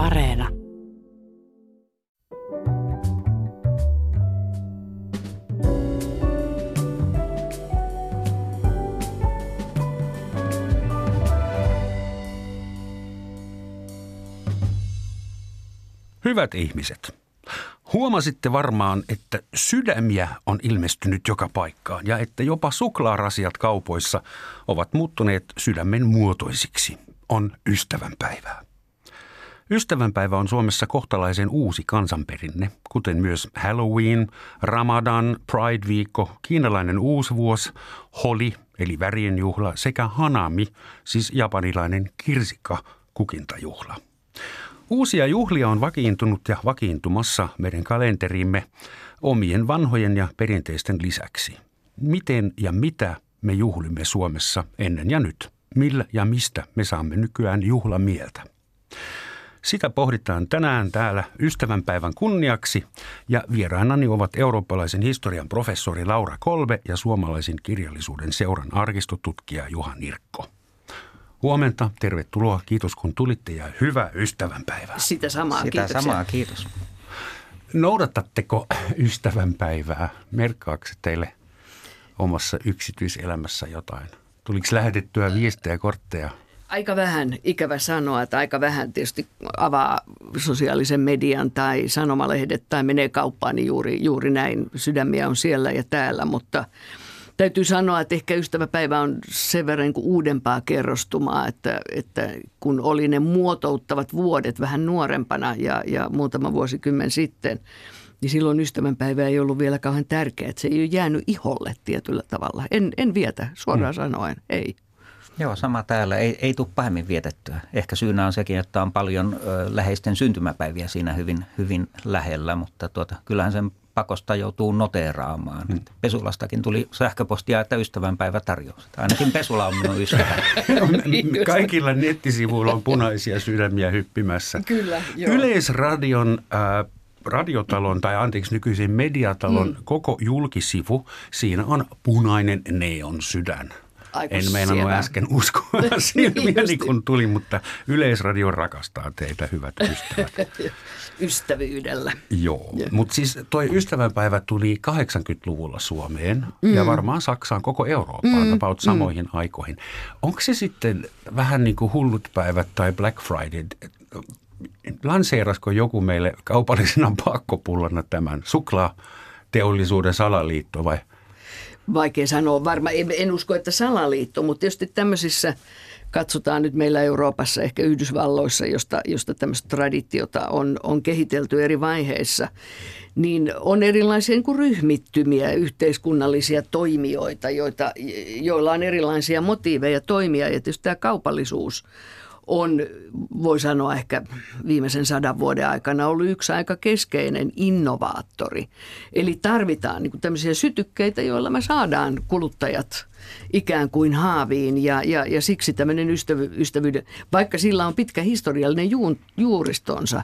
Areena. Hyvät ihmiset, huomasitte varmaan, että sydämiä on ilmestynyt joka paikkaan ja että jopa suklaarasiat kaupoissa ovat muuttuneet sydämen muotoisiksi. On ystävänpäivää. Ystävänpäivä on Suomessa kohtalaisen uusi kansanperinne, kuten myös Halloween, Ramadan, Pride-viikko, kiinalainen uusvuosi, Holi eli värien juhla sekä Hanami, siis japanilainen kirsikka kukintajuhla. Uusia juhlia on vakiintunut ja vakiintumassa meidän kalenterimme omien vanhojen ja perinteisten lisäksi. Miten ja mitä me juhlimme Suomessa ennen ja nyt? Millä ja mistä me saamme nykyään juhlamieltä? Sitä pohditaan tänään täällä ystävänpäivän kunniaksi ja vieraanani ovat eurooppalaisen historian professori Laura Kolbe ja suomalaisen kirjallisuuden seuran arkistotutkija Juha Nirkko. Huomenta, tervetuloa, kiitos kun tulitte ja hyvää ystävänpäivää. Sitä samaa, Sitä kiitoksia. samaa, kiitos. Noudatatteko ystävänpäivää? Merkkaako teille omassa yksityiselämässä jotain? Tuliko lähetettyä viestejä, kortteja? Aika vähän, ikävä sanoa, että aika vähän tietysti avaa sosiaalisen median tai sanomalehdet tai menee kauppaan, niin juuri, juuri näin sydämiä on siellä ja täällä, mutta täytyy sanoa, että ehkä ystäväpäivä on sen verran niin kuin uudempaa kerrostumaa, että, että kun oli ne muotouttavat vuodet vähän nuorempana ja, ja muutama vuosikymmen sitten, niin silloin ystävänpäivä ei ollut vielä kauhean tärkeä, että se ei ole jäänyt iholle tietyllä tavalla. En, en vietä, suoraan mm. sanoen, ei. Joo, sama täällä. Ei, ei tule pahemmin vietettyä. Ehkä syynä on sekin, että on paljon ö, läheisten syntymäpäiviä siinä hyvin, hyvin lähellä, mutta tuota, kyllähän sen pakosta joutuu noteeraamaan. Hmm. Pesulastakin tuli sähköpostia, että ystävänpäivä tarjous. Ainakin Pesula on minun ystävä. Kaikilla nettisivuilla on punaisia sydämiä hyppimässä. Kyllä, joo. Yleisradion äh, radiotalon tai anteeksi nykyisen mediatalon mm. koko julkisivu, siinä on punainen neon sydän. Aiku en meinannut siellä. äsken uskoa silmiäni, kun tuli, mutta Yleisradio rakastaa teitä, hyvät ystävät. Ystävyydellä. Joo, mutta siis toi ystävänpäivä tuli 80-luvulla Suomeen mm. ja varmaan Saksaan, koko Eurooppaan, mm. about samoihin mm. aikoihin. Onko se sitten vähän niin kuin hullut päivät tai Black Friday? Lanseerasko joku meille kaupallisena pakkopullana tämän suklaateollisuuden salaliitto vai? Vaikea sanoa, varmaan en, en usko, että salaliitto, mutta tietysti tämmöisissä katsotaan nyt meillä Euroopassa, ehkä Yhdysvalloissa, josta, josta tämmöistä traditiota on, on kehitelty eri vaiheissa, niin on erilaisia niin kuin ryhmittymiä yhteiskunnallisia toimijoita, joita, joilla on erilaisia motiiveja toimia. Ja tietysti tämä kaupallisuus on, voi sanoa ehkä viimeisen sadan vuoden aikana ollut yksi aika keskeinen innovaattori. Eli tarvitaan niin tämmöisiä sytykkeitä, joilla me saadaan kuluttajat ikään kuin haaviin ja, ja, ja siksi tämmöinen ystävy, ystävyyden, vaikka sillä on pitkä historiallinen juun, juuristonsa,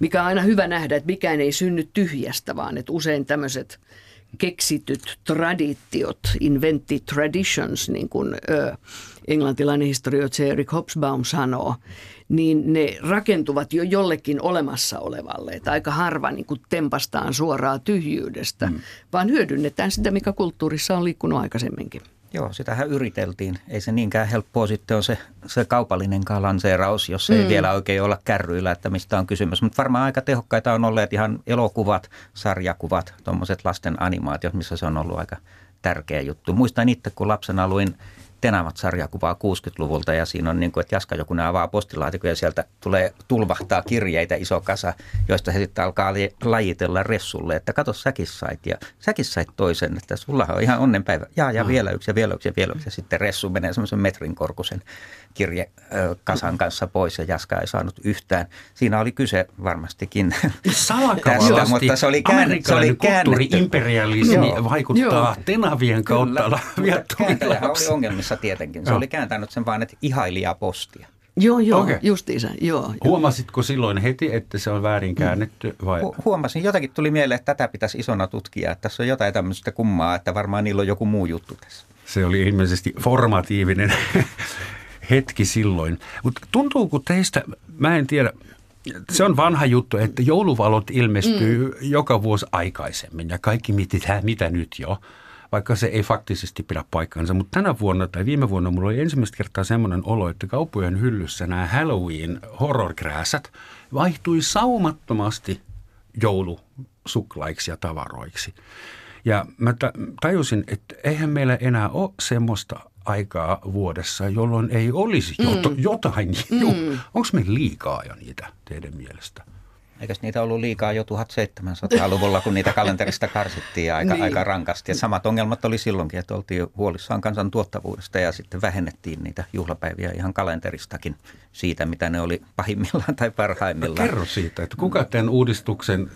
mikä on aina hyvä nähdä, että mikään ei synny tyhjästä, vaan että usein tämmöiset keksityt traditiot, invented traditions, niin kuin ö, englantilainen historioitsija Eric Hobsbawm sanoo, niin ne rakentuvat jo jollekin olemassa olevalle. Että aika harva niin kuin tempastaan suoraan tyhjyydestä, mm. vaan hyödynnetään sitä, mikä kulttuurissa on liikkunut aikaisemminkin. Joo, sitähän yriteltiin. Ei se niinkään helppoa sitten on se, se kaupallinenkaan lanseeraus, jos ei mm. vielä oikein olla kärryillä, että mistä on kysymys. Mutta varmaan aika tehokkaita on olleet ihan elokuvat, sarjakuvat, tuommoiset lasten animaatiot, missä se on ollut aika tärkeä juttu. Muistan itse, kun lapsena luin Tenavat sarjakuvaa 60-luvulta ja siinä on niin kuin, että Jaska joku avaa postilaatikon ja sieltä tulee tulvahtaa kirjeitä iso kasa, joista he sitten alkaa lajitella ressulle, että kato säkin sait ja säkin sait toisen, että sulla on ihan onnenpäivä. Ja, ja vielä yksi ja vielä yksi ja vielä yksi ja sitten ressu menee semmoisen metrin korkuisen kirjekasan kanssa pois ja Jaska ei saanut yhtään. Siinä oli kyse varmastikin Salakavasti. mutta se oli, kään, se oli kulttuuri-imperialismi vaikuttaa Joo. tenavien kautta viattomilla oli ongelmissa tietenkin. Se Joo. oli kääntänyt sen vain, että ihailija postia. Joo, joo, okay. justiinsa, joo. Huomasitko silloin heti, että se on väärin käännetty? Vai? Hu- huomasin. Jotakin tuli mieleen, että tätä pitäisi isona tutkia. Että tässä on jotain tämmöistä kummaa, että varmaan niillä on joku muu juttu tässä. Se oli ilmeisesti formatiivinen hetki silloin. Mutta tuntuuko teistä, mä en tiedä, se on vanha juttu, että jouluvalot ilmestyy mm. joka vuosi aikaisemmin ja kaikki mietitään, mitä nyt jo vaikka se ei faktisesti pidä paikkaansa. Mutta tänä vuonna tai viime vuonna mulla oli ensimmäistä kertaa semmoinen olo, että kauppojen hyllyssä nämä Halloween horrorkrääsät vaihtui saumattomasti joulusuklaiksi ja tavaroiksi. Ja mä tajusin, että eihän meillä enää ole semmoista aikaa vuodessa, jolloin ei olisi mm. jotain. Mm. Onko meillä liikaa jo niitä teidän mielestä? Eikös niitä ollut liikaa jo 1700-luvulla, kun niitä kalenterista karsittiin aika, niin. aika rankasti. Ja samat ongelmat oli silloinkin, että oltiin huolissaan kansan tuottavuudesta ja sitten vähennettiin niitä juhlapäiviä ihan kalenteristakin siitä, mitä ne oli pahimmillaan tai parhaimmillaan. Kerro siitä, että kuka tämän uudistuksen...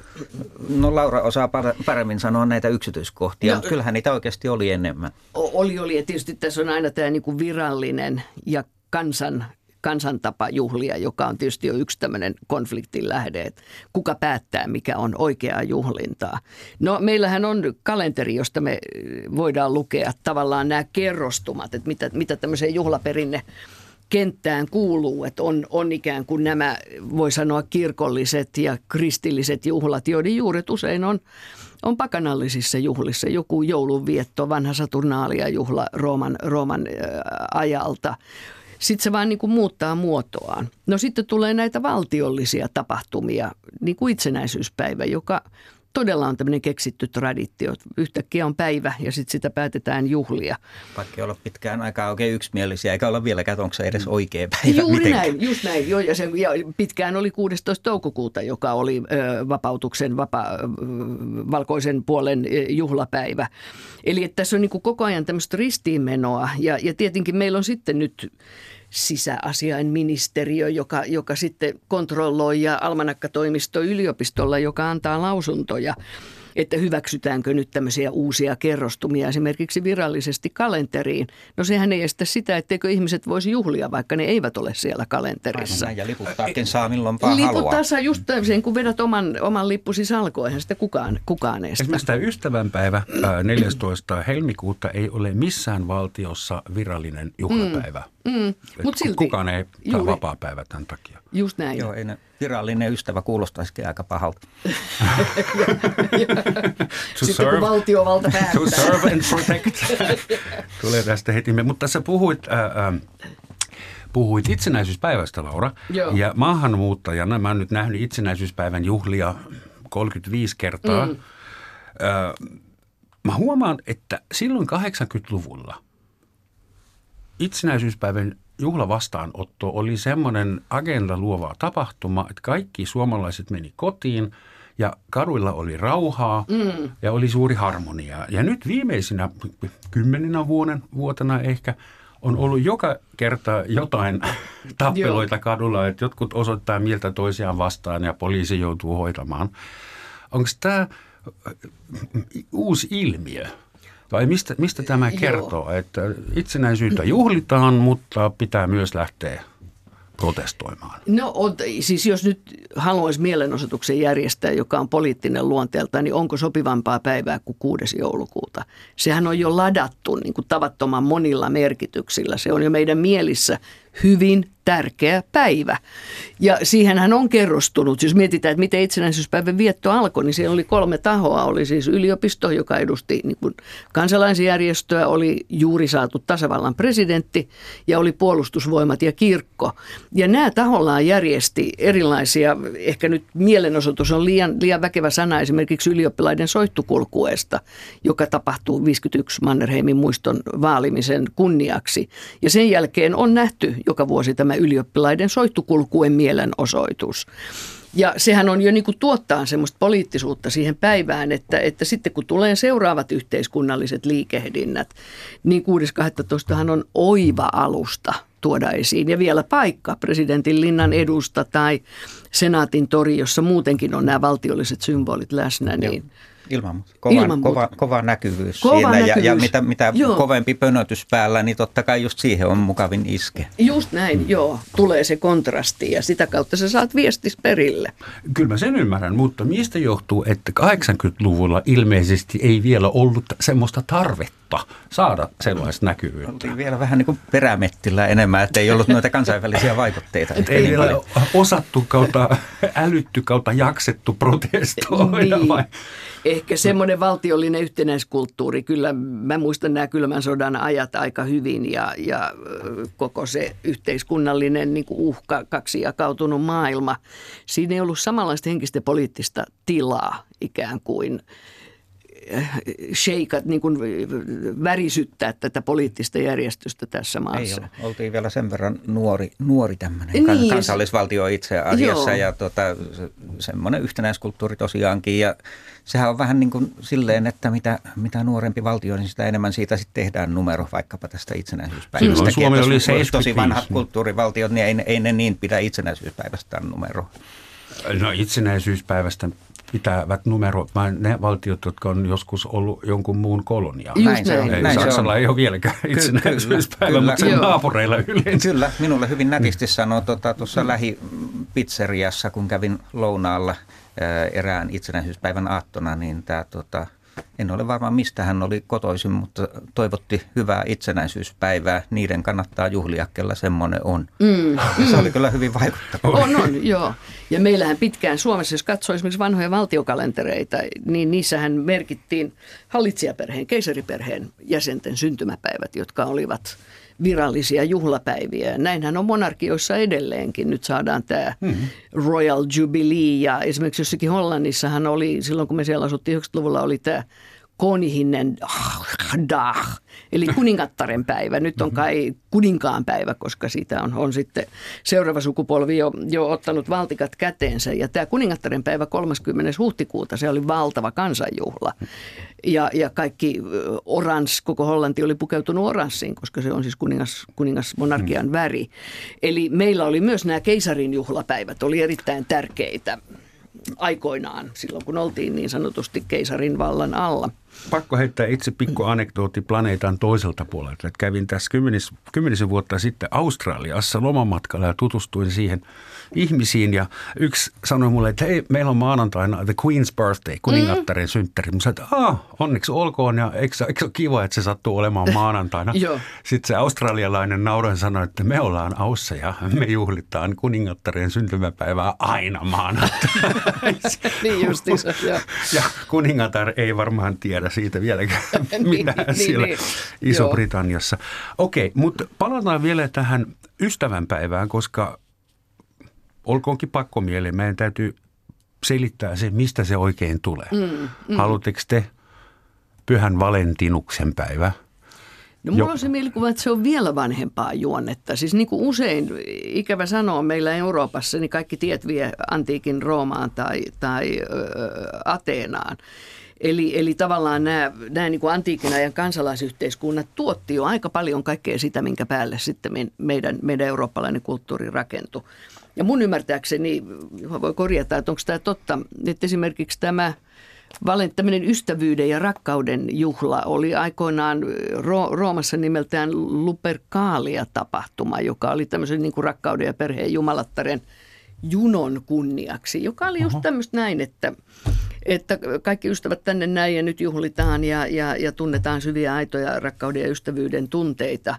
No Laura osaa paremmin sanoa näitä yksityiskohtia, no, mutta kyllähän niitä oikeasti oli enemmän. Oli, oli. Ja tietysti tässä on aina tämä niin kuin virallinen ja kansan kansantapa juhlia, joka on tietysti jo yksi tämmöinen konfliktin lähde, että kuka päättää, mikä on oikeaa juhlintaa. No meillähän on kalenteri, josta me voidaan lukea tavallaan nämä kerrostumat, että mitä, mitä tämmöiseen juhlaperinne kenttään kuuluu, että on, on ikään kuin nämä, voi sanoa, kirkolliset ja kristilliset juhlat, joiden juuret usein on, on pakanallisissa juhlissa. Joku joulunvietto, vanha Saturnaalia juhla Rooman, Rooman ajalta sitten se vaan niin kuin muuttaa muotoaan. No sitten tulee näitä valtiollisia tapahtumia, niin kuin itsenäisyyspäivä, joka todella on tämmöinen keksitty traditio. Yhtäkkiä on päivä ja sitten sitä päätetään juhlia. Vaikka olla pitkään aikaa oikein yksimielisiä, eikä olla vieläkään, onko se edes oikea päivä. Juuri mitenkään. näin, just näin. Joo, ja, sen, ja pitkään oli 16. toukokuuta, joka oli ö, vapautuksen, vapa, ö, valkoisen puolen juhlapäivä. Eli että tässä on niin koko ajan tämmöistä ristiinmenoa ja, ja tietenkin meillä on sitten nyt sisäasiainministeriö, joka, joka sitten kontrolloi ja almanakkatoimisto yliopistolla, joka antaa lausuntoja että hyväksytäänkö nyt tämmöisiä uusia kerrostumia esimerkiksi virallisesti kalenteriin. No sehän ei estä sitä, etteikö ihmiset voisi juhlia, vaikka ne eivät ole siellä kalenterissa. Aivan, ja liputtaakin saa milloin vaan Liputtaa saa just sen, kun vedät oman, oman lippusi salkoon, eihän sitä kukaan, kukaan estä. Esimerkiksi tämä ystävänpäivä 14. helmikuuta ei ole missään valtiossa virallinen juhlapäivä. Mm. Mm. Mut silti, Kukaan ei saa vapaa päivä tämän takia. Just näin. Joo, ei ne virallinen ystävä kuulostaisikin aika pahalta. to Sitten serve, kun valtiovalta päättää. To serve and protect. Tulee tästä heti. Mutta sä puhuit... Äh, äh, puhuit itsenäisyyspäivästä, Laura. Joo. Ja maahanmuuttajana, mä oon nyt nähnyt itsenäisyyspäivän juhlia 35 kertaa. Mm. Äh, mä huomaan, että silloin 80-luvulla itsenäisyyspäivän juhlavastaanotto oli semmoinen agenda luova tapahtuma, että kaikki suomalaiset meni kotiin ja kaduilla oli rauhaa mm. ja oli suuri harmonia. Ja nyt viimeisinä kymmeninä vuoden, vuotena ehkä on ollut joka kerta jotain tappeloita kadulla, että jotkut osoittaa mieltä toisiaan vastaan ja poliisi joutuu hoitamaan. Onko tämä uusi ilmiö? Vai mistä, mistä tämä kertoo, Joo. että itsenäisyyttä juhlitaan, mutta pitää myös lähteä protestoimaan? No on, siis jos nyt haluaisi mielenosoituksen järjestää, joka on poliittinen luonteelta, niin onko sopivampaa päivää kuin 6. joulukuuta? Sehän on jo ladattu niin kuin tavattoman monilla merkityksillä. Se on jo meidän mielissä hyvin tärkeä päivä. Ja siihenhän on kerrostunut, jos mietitään, että miten itsenäisyyspäivän vietto alkoi, niin siellä oli kolme tahoa. Oli siis yliopisto, joka edusti niin kuin kansalaisjärjestöä, oli juuri saatu tasavallan presidentti ja oli puolustusvoimat ja kirkko. Ja nämä tahollaan järjesti erilaisia, ehkä nyt mielenosoitus on liian, liian väkevä sana esimerkiksi ylioppilaiden soittukulkueesta, joka tapahtuu 51 Mannerheimin muiston vaalimisen kunniaksi. Ja sen jälkeen on nähty joka vuosi tämä ylioppilaiden soittukulkuen mielenosoitus. Ja sehän on jo niin kuin tuottaa semmoista poliittisuutta siihen päivään, että, että sitten kun tulee seuraavat yhteiskunnalliset liikehdinnät, niin 6.12. on oiva alusta tuoda esiin. Ja vielä paikka presidentin linnan edusta tai senaatin tori, jossa muutenkin on nämä valtiolliset symbolit läsnä. Niin Joo Ilman muuta. Kova, Ilman kova, kova näkyvyys kova siinä näkyvyys. ja, ja mitä, mitä kovempi pönötys päällä, niin totta kai just siihen on mukavin iske. Just näin, joo. Tulee se kontrasti ja sitä kautta sä saat viestis perille. Kyllä mä sen ymmärrän, mutta mistä johtuu, että 80-luvulla ilmeisesti ei vielä ollut semmoista tarvetta? Kautta saada sellaista näkyvyyttä. Oltiin vielä vähän niin kuin perämettillä enemmän, että ei ollut noita kansainvälisiä vaikutteita. ei niin vielä osattu kautta, älytty kautta jaksettu protestoida niin. vai? Ehkä semmoinen valtiollinen yhtenäiskulttuuri, kyllä mä muistan nämä kylmän sodan ajat aika hyvin ja, ja koko se yhteiskunnallinen niin kuin uhka, kaksi jakautunut maailma. Siinä ei ollut samanlaista henkistä poliittista tilaa ikään kuin – sheikat niin kuin värisyttää tätä poliittista järjestystä tässä maassa. Ei ole. Oltiin vielä sen verran nuori, nuori tämmöinen niin, kansallisvaltio itse asiassa joo. ja tota, semmoinen yhtenäiskulttuuri tosiaankin. Ja sehän on vähän niin kuin silleen, että mitä, mitä nuorempi valtio, niin sitä enemmän siitä sitten tehdään numero vaikkapa tästä itsenäisyyspäivästä. Silloin Suomi oli 75. Tosi vanhat kulttuurivaltiot, niin ei, ei ne niin pidä itsenäisyyspäivästä numero. No itsenäisyyspäivästä pitävät numero, vaan ne valtiot, jotka on joskus ollut jonkun muun kolonia. Näin se on. Ei, näin Saksalla se on. ei ole vieläkään itsenäisyyspäivä, mutta sen naapureilla yleensä. Kyllä, minulle hyvin nätisti sanoi tuota, tuossa lähipizzeriassa, kun kävin lounaalla erään itsenäisyyspäivän aattona, niin tämä tota, en ole varma mistä hän oli kotoisin, mutta toivotti hyvää itsenäisyyspäivää. Niiden kannattaa juhlia, kellä semmoinen on. Mm. Se oli kyllä hyvin vaikuttava. On, on, joo. Ja meillähän pitkään Suomessa, jos katsoo esimerkiksi vanhoja valtiokalentereita, niin niissähän merkittiin hallitsijaperheen, keisariperheen jäsenten syntymäpäivät, jotka olivat virallisia juhlapäiviä. Näinhän on monarkioissa edelleenkin. Nyt saadaan tämä mm-hmm. Royal Jubilee ja esimerkiksi jossakin Hollannissahan oli, silloin kun me siellä asuttiin 90-luvulla, oli tämä Konihinen Dag, eli kuningattaren päivä. Nyt on kai kuninkaan päivä, koska siitä on, on sitten seuraava sukupolvi jo, jo ottanut valtikat käteensä. Ja tämä kuningattaren päivä 30. huhtikuuta, se oli valtava kansanjuhla. Ja, ja kaikki orans, koko Hollanti oli pukeutunut oranssiin, koska se on siis kuningas, kuningasmonarkian mm. väri. Eli meillä oli myös nämä keisarin juhlapäivät, oli erittäin tärkeitä aikoinaan, silloin kun oltiin niin sanotusti keisarin vallan alla. Pakko heittää itse pikku anekdootti planeetan toiselta puolelta. Että kävin tässä kymmenis, kymmenisen vuotta sitten Australiassa lomamatkalla ja tutustuin siihen ihmisiin. Ja yksi sanoi mulle, että hei, meillä on maanantaina The Queen's Birthday, kuningattaren mm. synttäri. Mä sanoin, että ah, onneksi olkoon ja eikö, eikö ole kiva, että se sattuu olemaan maanantaina. Sitten se australialainen nauroin sanoi, että me ollaan Aussa ja me juhlitaan kuningattaren syntymäpäivää aina maanantaina. niin justiinsa, ja. ja kuningatar ei varmaan tiedä siitä vieläkään niin, mitään niin, siellä niin, Iso-Britanniassa. Okei, okay, mutta palataan vielä tähän ystävänpäivään, koska olkoonkin pakko mieleen, meidän täytyy selittää se, mistä se oikein tulee. Mm, mm. Haluatteko te Pyhän Valentinuksen päivä? No mulla jo. on se mielikuva, että se on vielä vanhempaa juonnetta. Siis niin kuin usein, ikävä sanoa, meillä Euroopassa, niin kaikki tiet vie antiikin Roomaan tai, tai ö, Ateenaan. Eli, eli tavallaan nämä, nämä niin kuin antiikin ajan kansalaisyhteiskunnat tuotti jo aika paljon kaikkea sitä, minkä päälle sitten meidän, meidän eurooppalainen kulttuuri rakentui. Ja mun ymmärtääkseni, voi korjata, että onko tämä totta, että esimerkiksi tämä tämmöinen ystävyyden ja rakkauden juhla oli aikoinaan Ro- Roomassa nimeltään Luperkaalia-tapahtuma, joka oli tämmöisen niin kuin rakkauden ja perheen jumalattaren junon kunniaksi, joka oli just tämmöistä näin, että, että kaikki ystävät tänne näin ja nyt juhlitaan ja, ja, ja tunnetaan syviä aitoja rakkauden ja ystävyyden tunteita.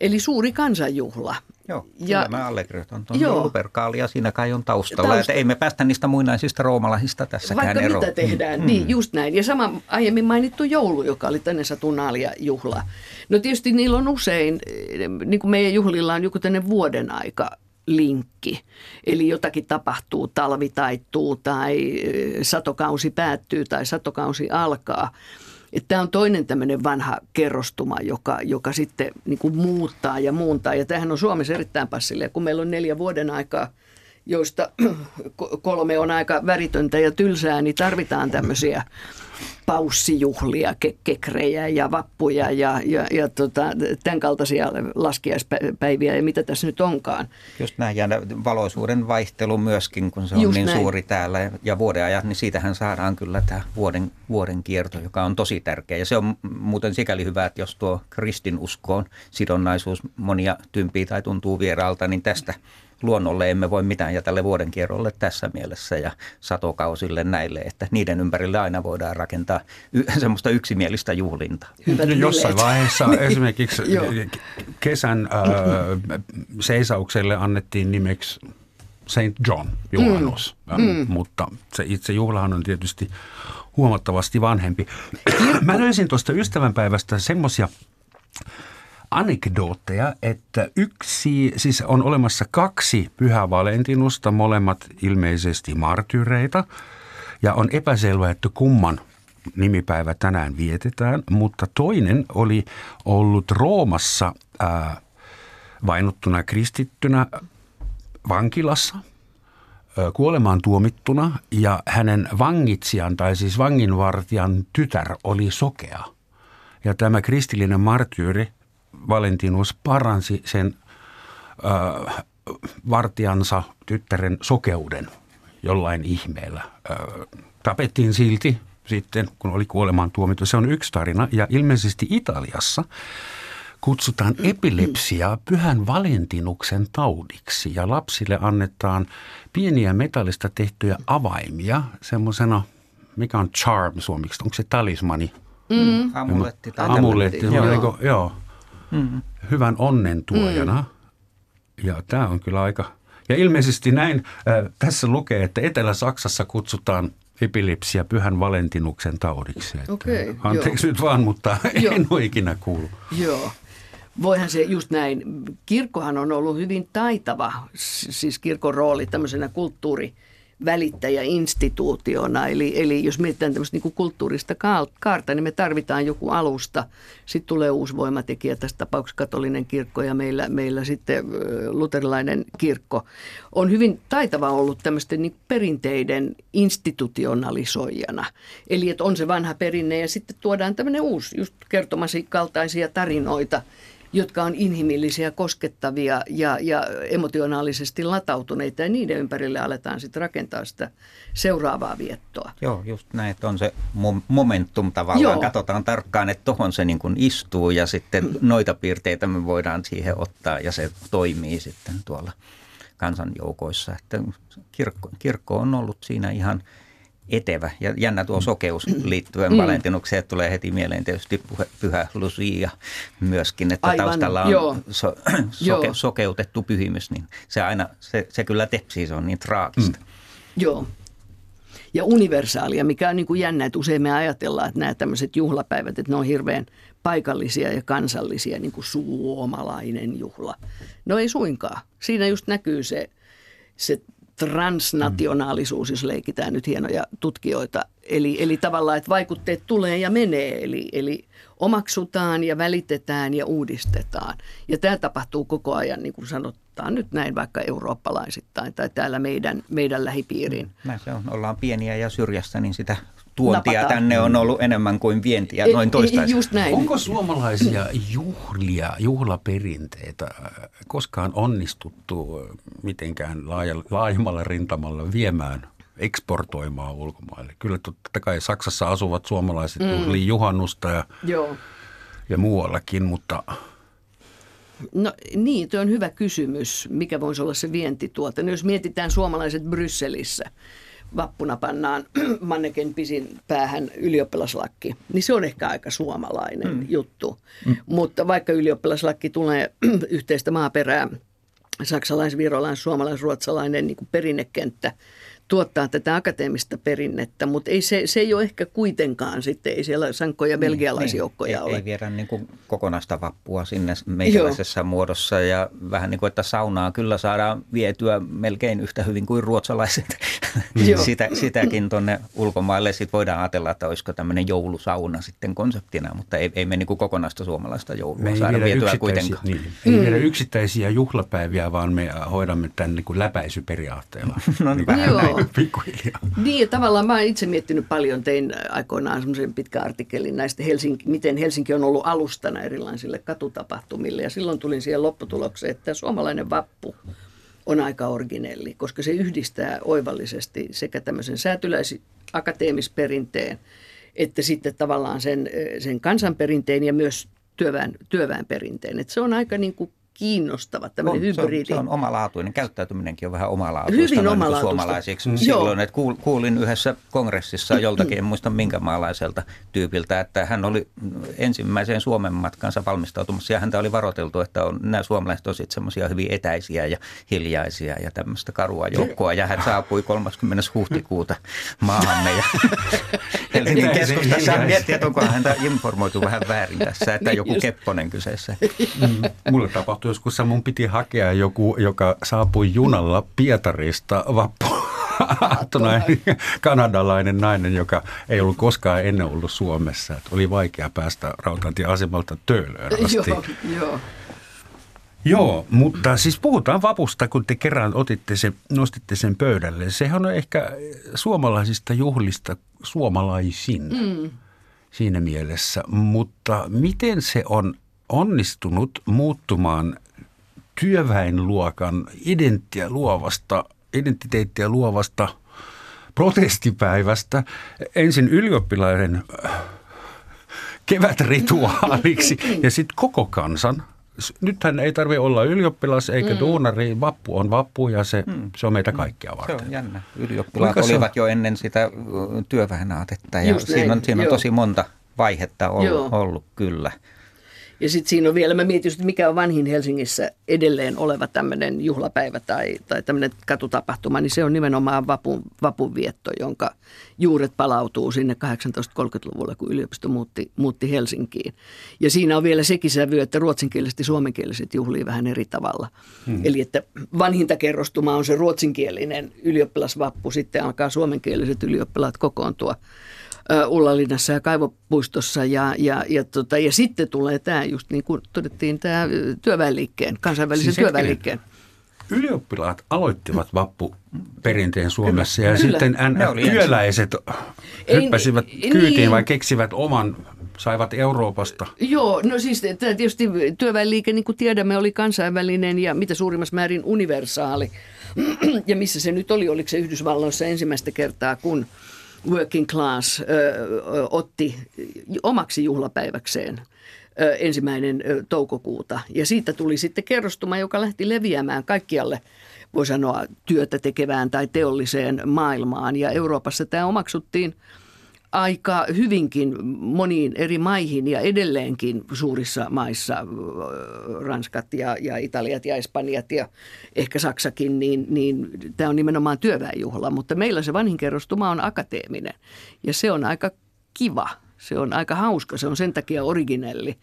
Eli suuri kansanjuhla. Joo, ja, kyllä mä allekirjoitan tuon jouluperkaalia, siinä kai on taustalla. Tausta. Että ei me päästä niistä muinaisista roomalaisista tässäkään Vaikka eroon. mitä tehdään, mm. niin just näin. Ja sama aiemmin mainittu joulu, joka oli tänne Saturnaalia juhla. No tietysti niillä on usein, niin kuin meidän juhlilla on joku tänne vuoden aika linkki. Eli jotakin tapahtuu, talvi taittuu tai satokausi päättyy tai satokausi alkaa. Tämä on toinen tämmöinen vanha kerrostuma, joka, joka sitten niin kuin muuttaa ja muuntaa. Ja tämähän on Suomessa erittäin passille, kun meillä on neljä vuoden aikaa, joista kolme on aika väritöntä ja tylsää, niin tarvitaan tämmöisiä paussijuhlia, ke- kekrejä ja vappuja ja, ja, ja tota, tämän kaltaisia laskiaispäiviä ja mitä tässä nyt onkaan. Just näin, ja valoisuuden vaihtelu myöskin, kun se on Just niin näin. suuri täällä ja vuodenajat, niin siitähän saadaan kyllä tämä vuoden, vuoden kierto, joka on tosi tärkeä. Ja se on muuten sikäli hyvä, että jos tuo kristinuskoon sidonnaisuus monia tympii tai tuntuu vieraalta, niin tästä luonnolle emme voi mitään ja tälle vuoden kierrolle tässä mielessä ja satokausille näille, että niiden ympärille aina voidaan rakentaa y- semmoista yksimielistä juhlintaa. Hyvät Jossain vaiheessa esimerkiksi kesän äh, seisaukselle annettiin nimeksi Saint John, juhannus, mm. Mm. mutta se itse juhlahan on tietysti huomattavasti vanhempi. Mä löysin tuosta ystävänpäivästä semmoisia anekdootteja, että yksi, siis on olemassa kaksi pyhä Valentinusta, molemmat ilmeisesti martyreita, ja on epäselvää, että kumman nimipäivä tänään vietetään, mutta toinen oli ollut Roomassa ää, vainottuna kristittynä vankilassa kuolemaan tuomittuna ja hänen vangitsijan tai siis vanginvartijan tytär oli sokea. Ja tämä kristillinen martyyri Valentinus paransi sen ö, vartijansa tyttären sokeuden jollain ihmeellä. Ö, tapettiin silti sitten, kun oli kuolemaan tuomittu. Se on yksi tarina ja ilmeisesti Italiassa kutsutaan epilepsiaa pyhän Valentinuksen taudiksi ja lapsille annetaan pieniä metallista tehtyjä avaimia semmoisena, mikä on charm suomeksi, onko se talismani? Mm. Amuletti. Tai amuletti, joo. joo. joo. Mm. Hyvän onnen tuojana. Mm. Ja tämä on kyllä aika... Ja ilmeisesti näin äh, tässä lukee, että Etelä-Saksassa kutsutaan epilepsia pyhän Valentinuksen taudiksi. Että okay, anteeksi joo. nyt vaan, mutta en ole ikinä kuullut. Joo. Voihan se just näin. Kirkkohan on ollut hyvin taitava, siis kirkon rooli tämmöisenä kulttuuri välittäjäinstituutiona. Eli, eli jos mietitään tämmöistä niin kulttuurista kaarta, niin me tarvitaan joku alusta. Sitten tulee uusi voimatekijä, tässä tapauksessa katolinen kirkko ja meillä, meillä sitten luterilainen kirkko. On hyvin taitava ollut tämmöisten niin perinteiden institutionalisoijana. Eli että on se vanha perinne ja sitten tuodaan tämmöinen uusi, just kertomasi kaltaisia tarinoita – jotka on inhimillisiä, koskettavia ja, ja emotionaalisesti latautuneita ja niiden ympärille aletaan sitten rakentaa sitä seuraavaa viettoa. Joo, just näin, että on se momentum tavallaan. Joo. Katsotaan tarkkaan, että tuohon se niin kuin istuu ja sitten mm. noita piirteitä me voidaan siihen ottaa ja se toimii sitten tuolla kansanjoukoissa. Että kirkko, kirkko on ollut siinä ihan – etevä. Ja jännä tuo sokeus liittyen mm. Valentinukseen, että tulee heti mieleen tietysti pyhä Lucia myöskin, että Aivan, taustalla on joo. So, soke, joo. sokeutettu pyhimys, niin se aina, se, se kyllä tepsii, se on niin traagista. Mm. Joo. Ja universaalia, mikä on niin kuin jännä, että usein me ajatellaan, että nämä tämmöiset juhlapäivät, että ne on hirveän paikallisia ja kansallisia, niin kuin suomalainen juhla. No ei suinkaan. Siinä just näkyy se, se transnationaalisuus, jos leikitään nyt hienoja tutkijoita. Eli, eli tavallaan, että vaikutteet tulee ja menee, eli, eli omaksutaan ja välitetään ja uudistetaan. Ja tämä tapahtuu koko ajan, niin kuin sanotaan nyt näin vaikka eurooppalaisittain tai täällä meidän, meidän lähipiirin. Mä se on, ollaan pieniä ja syrjästä, niin sitä tuontia Napata. tänne on ollut enemmän kuin vientiä noin toistaiseksi. Just näin. Onko suomalaisia juhlia, juhlaperinteitä koskaan onnistuttu mitenkään laajemmalla rintamalla viemään eksportoimaan ulkomaille? Kyllä totta kai Saksassa asuvat suomalaiset mm. juhannusta ja, Joo. ja muuallakin, mutta... No niin, tuo on hyvä kysymys. Mikä voisi olla se vientituote? No, jos mietitään suomalaiset Brysselissä – vappuna pannaan manneken pisin päähän ylioppilaslakki, niin se on ehkä aika suomalainen mm. juttu. Mm. Mutta vaikka ylioppilaslakki tulee yhteistä maaperää, saksalais-, virolais-, suomalais-, ruotsalainen niin perinnekenttä, tuottaa tätä akateemista perinnettä, mutta ei se, se ei ole ehkä kuitenkaan sitten, ei siellä sankkoja niin, belgialaisjoukkoja niin, ole. Ei, ei viedä niin kuin kokonaista vappua sinne meikäläisessä Joo. muodossa ja vähän niin kuin, että saunaa kyllä saadaan vietyä melkein yhtä hyvin kuin ruotsalaiset. Sitä, sitäkin tuonne ulkomaille sitten voidaan ajatella, että olisiko tämmöinen joulusauna sitten konseptina, mutta ei, ei me niin kuin kokonaista suomalaista joulua me saada vietyä kuitenkaan. Niin, ei mm. viedä yksittäisiä juhlapäiviä, vaan me hoidamme tämän niin kuin läpäisyperiaatteella. no niin, vähän Joo. pikkuhiljaa. Niin tavallaan mä itse miettinyt paljon, tein aikoinaan semmoisen pitkän artikkelin näistä Helsinki, miten Helsinki on ollut alustana erilaisille katutapahtumille ja silloin tulin siihen lopputulokseen, että suomalainen vappu on aika originelli, koska se yhdistää oivallisesti sekä tämmöisen säätyläis akateemisperinteen että sitten tavallaan sen, sen kansanperinteen ja myös työväen, työväenperinteen. Et se on aika niin kuin kiinnostava, tämmöinen on, hybridi. Se on, se on omalaatuinen. Käyttäytyminenkin on vähän omalaatuista. Hyvin noin omalaatuista. Niin suomalaisiksi. Mm. Silloin, että kuulin yhdessä kongressissa joltakin, en muista minkä maalaiselta tyypiltä, että hän oli ensimmäiseen Suomen matkansa valmistautumassa ja häntä oli varoiteltu, että on, nämä suomalaiset on sitten semmoisia hyvin etäisiä ja hiljaisia ja tämmöistä karua joukkoa. Ja hän saapui 30. huhtikuuta maahamme ja Helsingin keskustassa miettiä, että onko häntä informoitu vähän väärin tässä, että joku Kepponen kyseessä. Mm. Mulle tapahtui joskus, mun piti hakea joku, joka saapui junalla Pietarista vappu kanadalainen nainen, joka ei ollut koskaan ennen ollut Suomessa. Että oli vaikea päästä rautatieasemalta Töölöön asti. Joo, joo. Joo, mutta siis puhutaan vapusta, kun te kerran otitte sen, nostitte sen pöydälle. Sehän on ehkä suomalaisista juhlista suomalaisin mm. siinä mielessä. Mutta miten se on onnistunut muuttumaan työväenluokan identiteettiä luovasta, identiteettiä luovasta protestipäivästä ensin ylioppilaiden kevätrituaaliksi ja sitten koko kansan nythän ei tarvitse olla ylioppilas eikä mm. duunari. Vappu on vappu ja se, mm. se on meitä kaikkia varten. Se on jännä. Ylioppilaat Kuinka olivat se... jo ennen sitä työväenaatetta ja siinä on, siinä on tosi monta vaihetta ollut, ollut kyllä. Ja sitten siinä on vielä, mä mietin, että mikä on vanhin Helsingissä edelleen oleva tämmöinen juhlapäivä tai, tai tämmöinen katutapahtuma, niin se on nimenomaan vapun, vapunvietto, jonka juuret palautuu sinne 1830-luvulla, kun yliopisto muutti, muutti Helsinkiin. Ja siinä on vielä sekin sävy, että ruotsinkieliset ja suomenkieliset juhlii vähän eri tavalla. Hmm. Eli että vanhinta kerrostuma on se ruotsinkielinen ylioppilasvappu, sitten alkaa suomenkieliset ylioppilaat kokoontua Ullalinnassa ja Kaivopuistossa ja, ja, ja, tota, ja sitten tulee tämä, just niin kuin todettiin, tämä työväenliikkeen, kansainvälisen siis työväenliikkeen. Ylioppilaat aloittivat vappuperinteen Suomessa Kyllä. ja Kyllä. sitten n- työläiset hyppäsivät ei, kyytiin niin. vai keksivät oman saivat Euroopasta? Joo, no siis tämä tietysti työväenliike, niin kuin tiedämme, oli kansainvälinen ja mitä suurimmassa määrin universaali. ja missä se nyt oli, oliko se Yhdysvalloissa ensimmäistä kertaa, kun working class otti omaksi juhlapäiväkseen ensimmäinen toukokuuta. Ja siitä tuli sitten kerrostuma, joka lähti leviämään kaikkialle, voi sanoa, työtä tekevään tai teolliseen maailmaan. Ja Euroopassa tämä omaksuttiin aika hyvinkin moniin eri maihin ja edelleenkin suurissa maissa, Ranskat ja, ja Italiat ja Espanjat ja ehkä Saksakin, niin, niin tämä on nimenomaan työväenjuhla. Mutta meillä se vanhin kerrostuma on akateeminen ja se on aika kiva, se on aika hauska, se on sen takia originelli.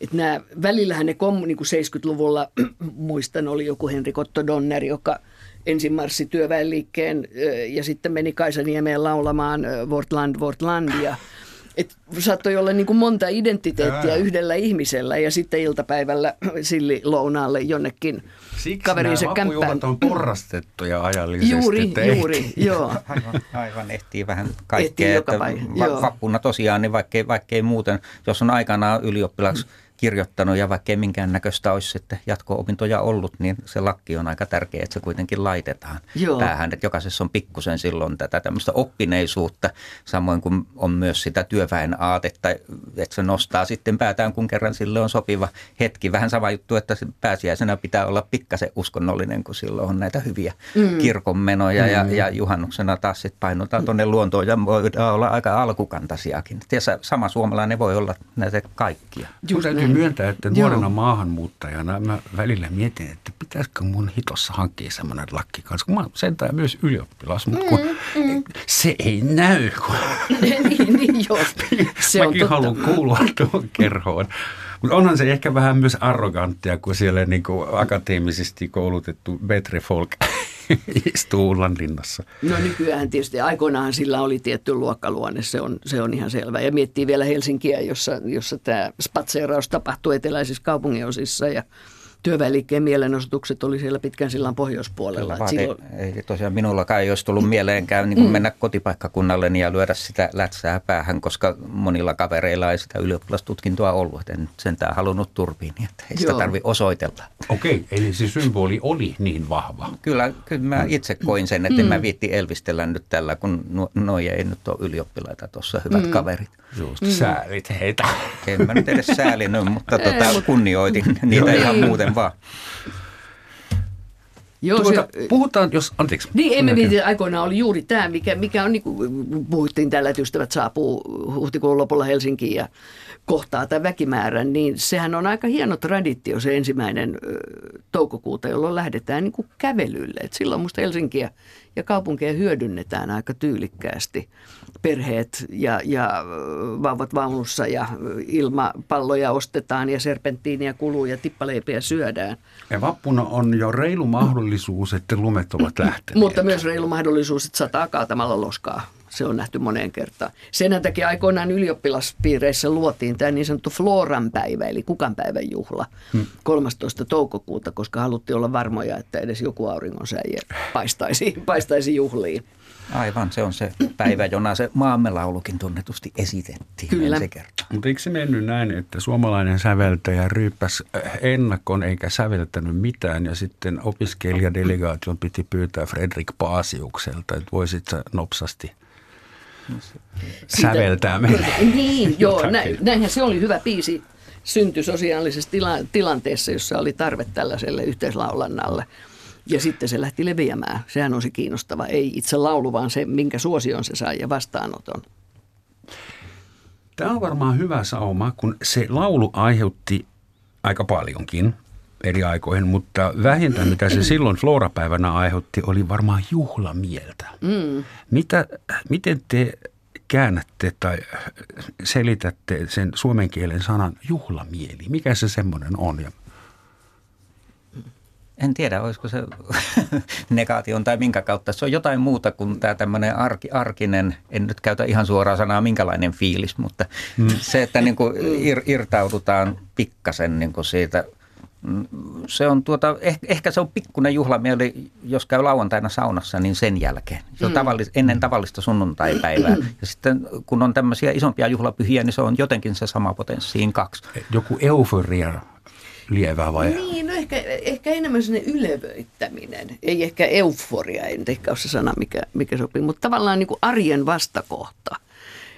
Että nämä, välillähän ne, niin kuin 70-luvulla, muistan, oli joku Henrik Otto Donner, joka – ensin marssi työväenliikkeen ja sitten meni Kaisaniemeen laulamaan Vortland, Vortland ja et saattoi olla niin kuin monta identiteettiä Ää. yhdellä ihmisellä ja sitten iltapäivällä silli lounaalle jonnekin Siksi kaverinsa kämppään. on porrastettuja ajallisesti. Juuri, juuri, ehtii. joo. Aivan, aivan ehtii vähän kaikkea. Ehtii että va- vappuna tosiaan, niin vaikkei, vaikkei muuten, jos on aikanaan ylioppilaksi mm kirjoittanut ja vaikka ei minkäännäköistä olisi sitten jatko-opintoja ollut, niin se lakki on aika tärkeä, että se kuitenkin laitetaan Joo. päähän. Että jokaisessa on pikkusen silloin tätä tämmöistä oppineisuutta, samoin kuin on myös sitä työväen aatetta, että se nostaa sitten päätään, kun kerran sille on sopiva hetki. Vähän sama juttu, että pääsiäisenä pitää olla pikkasen uskonnollinen, kun silloin on näitä hyviä mm. kirkonmenoja mm. ja, ja juhannuksena taas sitten painotaan tuonne luontoon ja voidaan olla aika alkukantaisiakin. Ja sama suomalainen voi olla näitä kaikkia. Just täytyy myöntää, että nuorena Joo. maahanmuuttajana mä välillä mietin, että pitäisikö mun hitossa hankkia semmoinen lakki kanssa, kun mä sentään myös ylioppilas, mutta kun mm, mm. se ei näy. Kun... niin, niin joo. Se Mäkin on haluan kuulua tuohon kerhoon. Mutta onhan se ehkä vähän myös arroganttia, kun siellä niin kuin akateemisesti koulutettu betre folk istuu Ullanlinnassa. No nykyään tietysti aikoinaan sillä oli tietty luokkaluonne, se on, se on ihan selvä. Ja miettii vielä Helsinkiä, jossa, jossa tämä spatseeraus tapahtuu eteläisissä kaupunginosissa ja työväenliikkeen mielenosoitukset oli siellä pitkän sillan pohjoispuolella. Kyllä, silloin... ei, ei tosiaan minullakaan ei olisi tullut mieleenkään niin kuin mm. mennä kotipaikkakunnalle ja lyödä sitä lätsää päähän, koska monilla kavereilla ei sitä ylioppilastutkintoa ollut. Et en sentään halunnut turpiin, niin että ei sitä tarvitse osoitella. Okei, eli se symboli oli niin vahva. Kyllä, kyllä mä itse koin sen, että mm. en mä viitti elvistellä nyt tällä, kun nuo ei nyt ole ylioppilaita tuossa, hyvät mm. kaverit. Just, mm. säälit heitä. En mä nyt edes säälinyt, mutta tota, kunnioitin niitä ihan muuten miten vaan. Joo, tuota, se, puhutaan, jos, anteeksi. Niin, emme viiti, aikoinaan oli juuri tämä, mikä, mikä on, niin kuin puhuttiin tällä, että ystävät saapuu huhtikuun lopulla Helsinkiin ja kohtaa tämän väkimäärän, niin sehän on aika hieno traditio se ensimmäinen toukokuuta, jolloin lähdetään niin kuin kävelylle. Et silloin musta Helsinkiä ja kaupunkeja hyödynnetään aika tyylikkäästi. Perheet ja, ja vauvat vaunussa ja ilmapalloja ostetaan ja serpenttiiniä kuluu ja tippaleipiä syödään. Ja vappuna on jo reilu mahdollisuus, että lumet ovat lähteneet. Mutta myös reilu mahdollisuus, että sataa kaatamalla loskaa se on nähty moneen kertaan. Sen takia aikoinaan ylioppilaspiireissä luotiin tämä niin sanottu Floran päivä, eli kukanpäivän juhla, hmm. 13. toukokuuta, koska haluttiin olla varmoja, että edes joku auringonsäijä paistaisi, paistaisi juhliin. Aivan, se on se päivä, jona se maamme laulukin tunnetusti esitettiin. Kyllä. Mutta eikö se mennyt näin, että suomalainen säveltäjä ryyppäsi ennakkoon eikä säveltänyt mitään ja sitten opiskelijadelegaation piti pyytää Fredrik Paasiukselta, että voisit sä nopsasti – säveltää meille. Niin, joo, näin, näinhän se oli hyvä biisi. Syntyi sosiaalisessa tila, tilanteessa, jossa oli tarve tällaiselle yhteislaulannalle. Ja sitten se lähti leviämään. Sehän on se kiinnostava. Ei itse laulu, vaan se, minkä suosion se sai ja vastaanoton. Tämä on varmaan hyvä sauma, kun se laulu aiheutti aika paljonkin eri aikoihin, mutta vähintä mitä se silloin Flora-päivänä aiheutti, oli varmaan juhlamieltä. Mm. Mitä, miten te käännätte tai selitätte sen suomen kielen sanan juhlamieli? Mikä se semmoinen on? En tiedä, olisiko se negaation tai minkä kautta. Se on jotain muuta kuin tämä tämmöinen arki, arkinen, en nyt käytä ihan suoraa sanaa minkälainen fiilis, mutta mm. se, että niin kuin ir, irtaudutaan pikkasen niin kuin siitä – se on tuota, ehkä, ehkä se on pikkuinen juhlamieli, jos käy lauantaina saunassa, niin sen jälkeen. Se on mm. tavallis, ennen tavallista sunnuntaipäivää. Ja sitten kun on tämmöisiä isompia juhlapyhiä, niin se on jotenkin se sama potenssiin kaksi. Joku euforia lievää vai? Niin, no ehkä, ehkä enemmän sellainen ylevöittäminen. Ei ehkä euforia, en ehkä ole se sana, mikä, mikä sopii, mutta tavallaan niin kuin arjen vastakohta.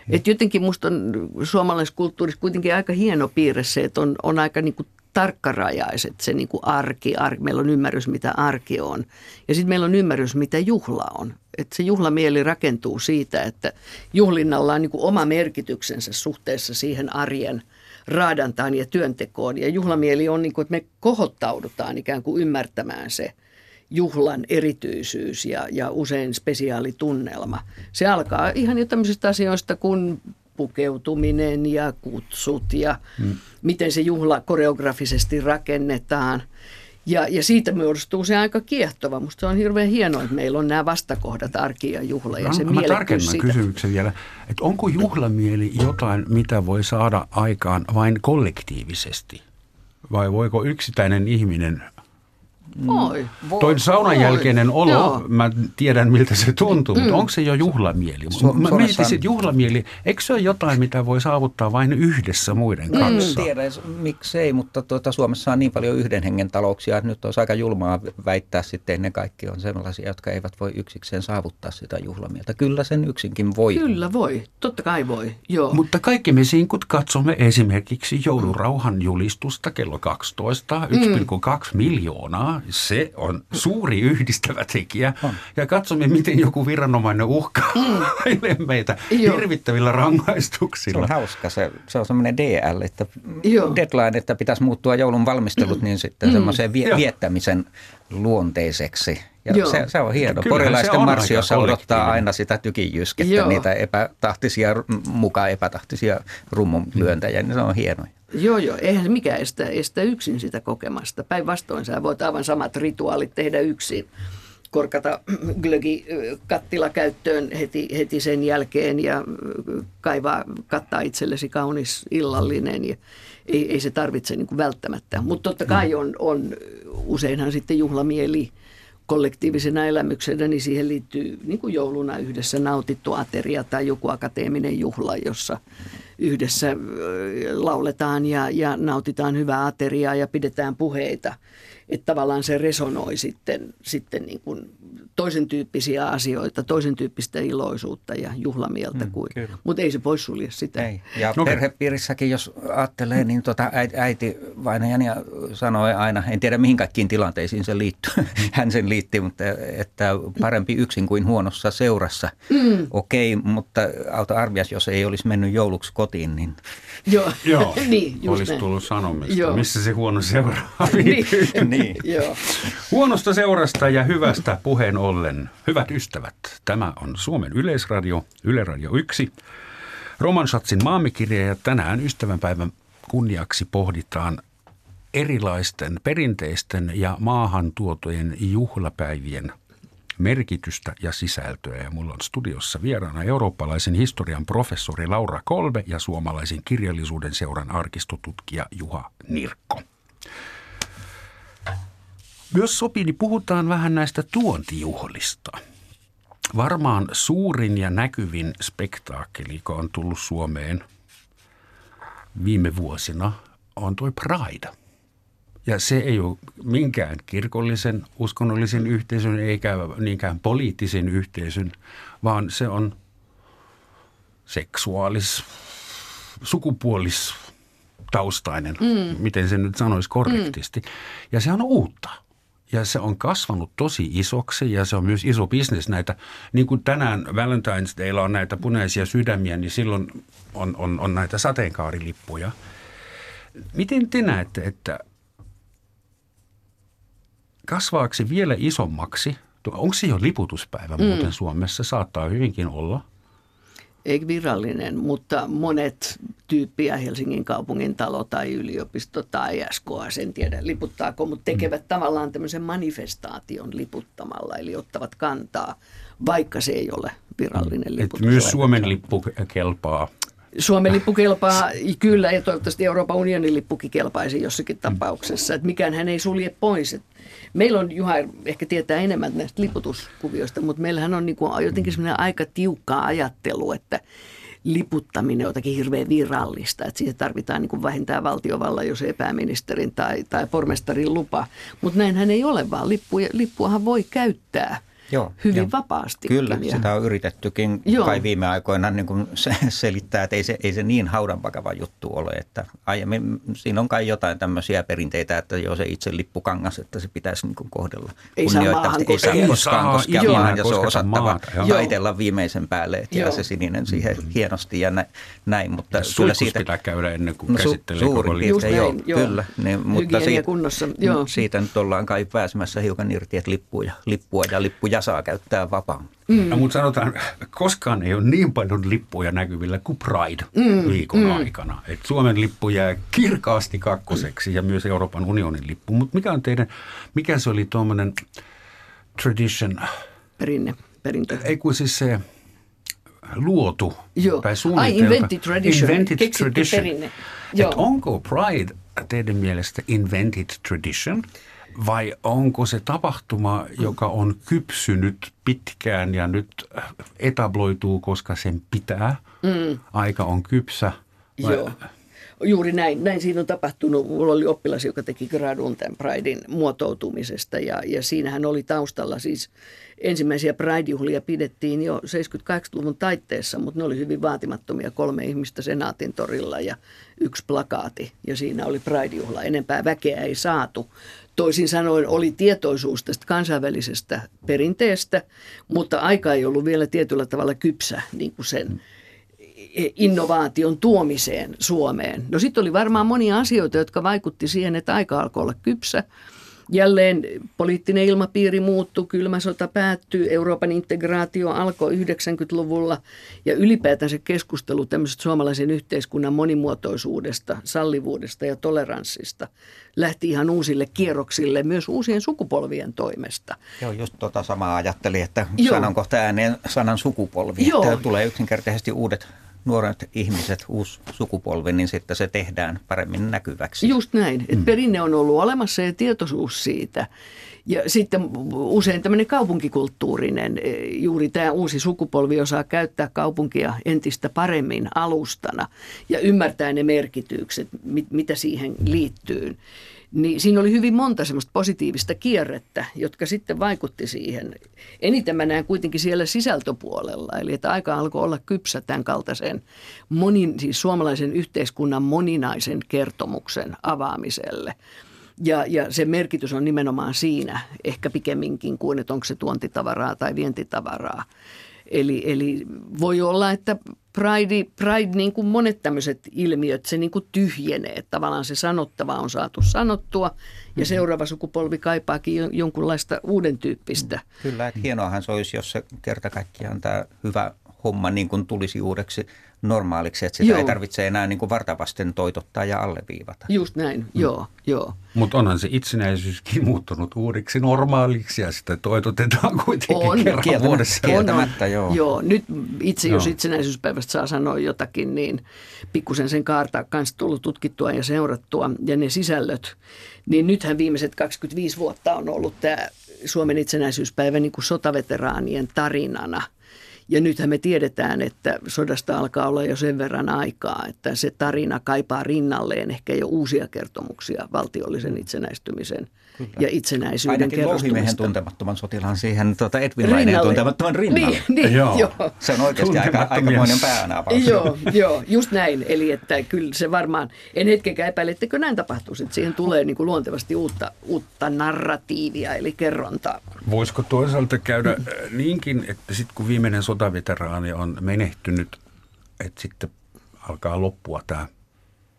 Mm. Et jotenkin musta on suomalaisessa kulttuurissa kuitenkin aika hieno piirre se, että on, on aika niin kuin tarkkarajaiset, se niin kuin arki, arki. Meillä on ymmärrys, mitä arki on. Ja sitten meillä on ymmärrys, mitä juhla on. Että se juhlamieli rakentuu siitä, että juhlinnalla on niin kuin oma merkityksensä suhteessa siihen arjen raadantaan ja työntekoon. Ja juhlamieli on niin kuin, että me kohottaudutaan ikään kuin ymmärtämään se juhlan erityisyys ja, ja usein spesiaalitunnelma. Se alkaa ihan jo tämmöisistä asioista kuin pukeutuminen ja kutsut ja hmm. miten se juhla koreografisesti rakennetaan. Ja, ja siitä muodostuu se aika kiehtova. Musta se on hirveän hienoa, että meillä on nämä vastakohdat, arki ja juhla ja no, se mä tarkennan siitä. kysymyksen vielä, että onko juhlamieli jotain, mitä voi saada aikaan vain kollektiivisesti? Vai voiko yksittäinen ihminen Oi, voi, Toi saunan voi. jälkeinen olo, Joo. mä tiedän miltä se tuntuu, mm. mutta onko se jo juhlamieli? Su- mä mietin, että juhlamieli, eikö se ole jotain, mitä voi saavuttaa vain yhdessä muiden mm. kanssa? En tiedä, miksei, mutta tuota, Suomessa on niin paljon yhden hengen talouksia, että nyt olisi aika julmaa väittää sitten ne kaikki on sellaisia, jotka eivät voi yksikseen saavuttaa sitä juhlamieltä. Kyllä sen yksinkin voi. Kyllä voi, totta kai voi, joo. Mutta kaikki me sinkut katsomme esimerkiksi joulurauhan julistusta kello 12, 1,2 mm. miljoonaa se on suuri yhdistävä tekijä. On. Ja katsomme, miten joku viranomainen uhkaa mm. meitä Joo. hirvittävillä rangaistuksilla. Se on hauska. Se, se on semmoinen DL, että Joo. deadline, että pitäisi muuttua joulun valmistelut, niin sitten mm. semmoiseen vie- viettämisen luonteiseksi. Ja se, se on hieno. Porilaisten marssi, jossa odottaa aina sitä tykinjyskettä, Joo. niitä epätahtisia, mukaan epätahtisia rummunlyöntäjiä, niin se on hienoja. Joo, joo. Eihän se mikään estä, estä yksin sitä kokemasta. Päinvastoin sä voit aivan samat rituaalit tehdä yksin. Korkata glögi kattila käyttöön heti, heti sen jälkeen ja kaivaa, kattaa itsellesi kaunis illallinen. Ja ei, ei se tarvitse niin välttämättä. Mutta totta kai on, on useinhan sitten juhlamieli kollektiivisena elämyksenä, niin siihen liittyy niin kuin jouluna yhdessä nautittu ateria tai joku akateeminen juhla, jossa yhdessä lauletaan ja, ja nautitaan hyvää ateriaa ja pidetään puheita. Että tavallaan se resonoi sitten, sitten niin kuin toisen tyyppisiä asioita, toisen tyyppistä iloisuutta ja juhlamieltä mm, kuin. Mutta ei se poissulje sitä. Ei. Ja no, perhepiirissäkin, jos ajattelee, niin tota äiti vainajani sanoi aina, en tiedä mihin kaikkiin tilanteisiin se liittyy, hän sen liitti, mutta että parempi yksin kuin huonossa seurassa. Mm. Okei, okay, mutta auta arvias, jos ei olisi mennyt jouluksi kotiin, niin... Joo, Joo. niin, just olisi näin. tullut sanomista. Joo. Missä se huono seura niin. niin. Joo. Huonosta seurasta ja hyvästä puheen ollen. Hyvät ystävät, tämä on Suomen Yleisradio, Yle Radio 1. Roman Schatzin maamikirja ja tänään ystävänpäivän kunniaksi pohditaan erilaisten perinteisten ja maahan tuotujen juhlapäivien merkitystä ja sisältöä. Ja mulla on studiossa vieraana eurooppalaisen historian professori Laura Kolbe ja suomalaisen kirjallisuuden seuran arkistotutkija Juha Nirkko. Myös sopii, niin puhutaan vähän näistä tuontijuhlista. Varmaan suurin ja näkyvin spektaakkeli, joka on tullut Suomeen viime vuosina, on tuo Pride. Ja se ei ole minkään kirkollisen, uskonnollisen yhteisön eikä niinkään poliittisen yhteisön, vaan se on seksuaalis, sukupuolis taustainen, mm. miten se nyt sanoisi korrektisti. Mm. Ja se on uutta. Ja se on kasvanut tosi isoksi ja se on myös iso bisnes näitä. Niin kuin tänään Valentine's Daylla on näitä punaisia sydämiä, niin silloin on, on, on näitä sateenkaarilippuja. Miten te näette, että kasvaako se vielä isommaksi? Onko se jo liputuspäivä mm. muuten Suomessa? Saattaa hyvinkin olla. Ei virallinen, mutta monet tyyppiä Helsingin kaupungin talo tai yliopisto tai SKA, sen tiedä liputtaako, mutta tekevät mm. tavallaan tämmöisen manifestaation liputtamalla, eli ottavat kantaa, vaikka se ei ole virallinen mm. liputus. myös Suomen lippu kelpaa Suomen lippu kelpaa kyllä ja toivottavasti Euroopan unionin lippukin kelpaisi jossakin tapauksessa. Että mikään hän ei sulje pois. Et meillä on, Juha ehkä tietää enemmän näistä liputuskuvioista, mutta meillähän on niin kuin jotenkin semmoinen aika tiukka ajattelu, että liputtaminen on jotakin hirveän virallista, että siitä tarvitaan niin vähintään valtiovalla, jos ei pääministerin tai, tai pormestarin lupa. Mutta näinhän ei ole, vaan lippuja, lippuahan voi käyttää – Joo, hyvin jo. vapaasti. Kyllä, ja... sitä on yritettykin Joo. kai viime aikoina niin kuin se selittää, että ei se, ei se niin haudanpakava juttu ole. Että aiemmin siinä on kai jotain tämmöisiä perinteitä, että jo se itse lippukangas, että se pitäisi niin kuin kohdella ei kunnioittavasti. Ei saa koskaan koskea joo. maahan ja se on osattava taitella viimeisen päälle ja se sininen siihen mm. hienosti ja näin. Mutta kyllä siitä pitää käydä ennen kuin no, käsittelee su- koko piirtein, joo, joo, kyllä. Niin, mutta siitä, kunnossa. Joo. siitä nyt ollaan kai pääsemässä hiukan irti, että lippuja, lippua ja lippuja ja saa käyttää vapaan. Mm. No, mutta sanotaan, koskaan ei ole niin paljon lippuja näkyvillä kuin Pride-viikon mm. mm. aikana. Et Suomen lippu jää kirkaasti kakkoseksi ja myös Euroopan unionin lippu. Mutta mikä on teidän, mikä se oli tuommoinen tradition? Perinne, perintö. Ei kun siis se luotu Joo. tai suunniteltu. Ai, invented tradition. Invented tradition. Perinne. Joo. Et onko Pride teidän mielestä invented tradition – vai onko se tapahtuma, joka on kypsynyt pitkään ja nyt etabloituu, koska sen pitää? Mm. Aika on kypsä. Vai? Joo. Juuri näin. Näin siinä on tapahtunut. Mulla oli oppilas, joka teki gradun tämän Pridein muotoutumisesta ja, ja siinähän oli taustalla siis ensimmäisiä Pride-juhlia pidettiin jo 78-luvun taitteessa, mutta ne oli hyvin vaatimattomia. Kolme ihmistä Senaatin torilla ja yksi plakaati ja siinä oli Pride-juhla. Enempää väkeä ei saatu. Toisin sanoen oli tietoisuus tästä kansainvälisestä perinteestä, mutta aika ei ollut vielä tietyllä tavalla kypsä niin kuin sen innovaation tuomiseen Suomeen. No sitten oli varmaan monia asioita, jotka vaikutti siihen, että aika alkoi olla kypsä. Jälleen poliittinen ilmapiiri muuttui, kylmä sota päättyi, Euroopan integraatio alkoi 90-luvulla ja ylipäätään se keskustelu tämmöisestä suomalaisen yhteiskunnan monimuotoisuudesta, sallivuudesta ja toleranssista lähti ihan uusille kierroksille myös uusien sukupolvien toimesta. Joo, just tuota samaa ajattelin, että Joo. sanonko ääneen sanan sukupolvi, Joo. että tulee yksinkertaisesti uudet nuoret ihmiset, uusi sukupolvi, niin sitten se tehdään paremmin näkyväksi. Just näin. Että mm. perinne on ollut olemassa ja tietoisuus siitä. Ja sitten usein tämmöinen kaupunkikulttuurinen, e, juuri tämä uusi sukupolvi osaa käyttää kaupunkia entistä paremmin alustana ja ymmärtää ne merkitykset, mit, mitä siihen liittyy. Niin siinä oli hyvin monta semmoista positiivista kierrettä, jotka sitten vaikutti siihen. Eniten mä näen kuitenkin siellä sisältöpuolella, eli että aika alkoi olla kypsä tämän kaltaisen monin, siis suomalaisen yhteiskunnan moninaisen kertomuksen avaamiselle. Ja, ja se merkitys on nimenomaan siinä, ehkä pikemminkin kuin, että onko se tuontitavaraa tai vientitavaraa. Eli, eli voi olla, että Pride, Pride niin kuin monet tämmöiset ilmiöt, se niin kuin tyhjenee. Tavallaan se sanottava on saatu sanottua ja mm-hmm. seuraava sukupolvi kaipaakin jonkunlaista uuden tyyppistä. Kyllä, että hienoahan se olisi, jos se kerta kaikkiaan tämä hyvä homma niin kuin tulisi uudeksi normaaliksi, että sitä joo. ei tarvitse enää niin kuin vartavasten toitottaa ja alleviivata. Just näin, mm. joo, joo. Mutta onhan se itsenäisyyskin muuttunut uudiksi normaaliksi ja sitä toitotetaan kuitenkin on, kerran kieltämättä, vuodessa. Kieltämättä, on, joo. Joo, nyt itse jos joo. itsenäisyyspäivästä saa sanoa jotakin, niin pikkusen sen kaartaa kanssa tullut tutkittua ja seurattua ja ne sisällöt. Niin nythän viimeiset 25 vuotta on ollut tämä Suomen itsenäisyyspäivä niin kuin sotaveteraanien tarinana – ja nythän me tiedetään, että sodasta alkaa olla jo sen verran aikaa, että se tarina kaipaa rinnalleen ehkä jo uusia kertomuksia valtiollisen itsenäistymisen Kyllä. ja itsenäisyyden Ainakin Louhimiehen tuntemattoman sotilaan siihen tuota Edwin Laineen tuntemattoman rinnalle. Niin, niin, joo. joo. Se on oikeasti aika, aikamoinen päänavaus. joo, joo, just näin. Eli että kyllä se varmaan, en hetkenkään epäile, että näin tapahtuisi, että siihen tulee niin kuin luontevasti uutta, uutta narratiivia, eli kerrontaa. Voisiko toisaalta käydä äh, niinkin, että sitten kun viimeinen sotaveteraani on menehtynyt, että sitten alkaa loppua tämä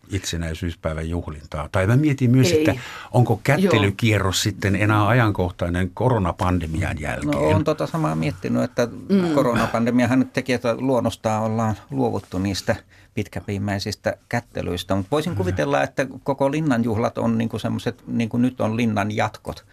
itsenäisyyspäivän juhlintaa. Tai mä mietin myös, Ei. että onko kättelykierros Joo. sitten enää ajankohtainen koronapandemian jälkeen? No on tota samaa miettinyt, että mm. koronapandemiahan teki, että luonnostaan ollaan luovuttu niistä pitkäpiimmäisistä kättelyistä. Mutta voisin kuvitella, että koko linnan juhlat on niin semmoiset, niin kuin nyt on linnan jatkot.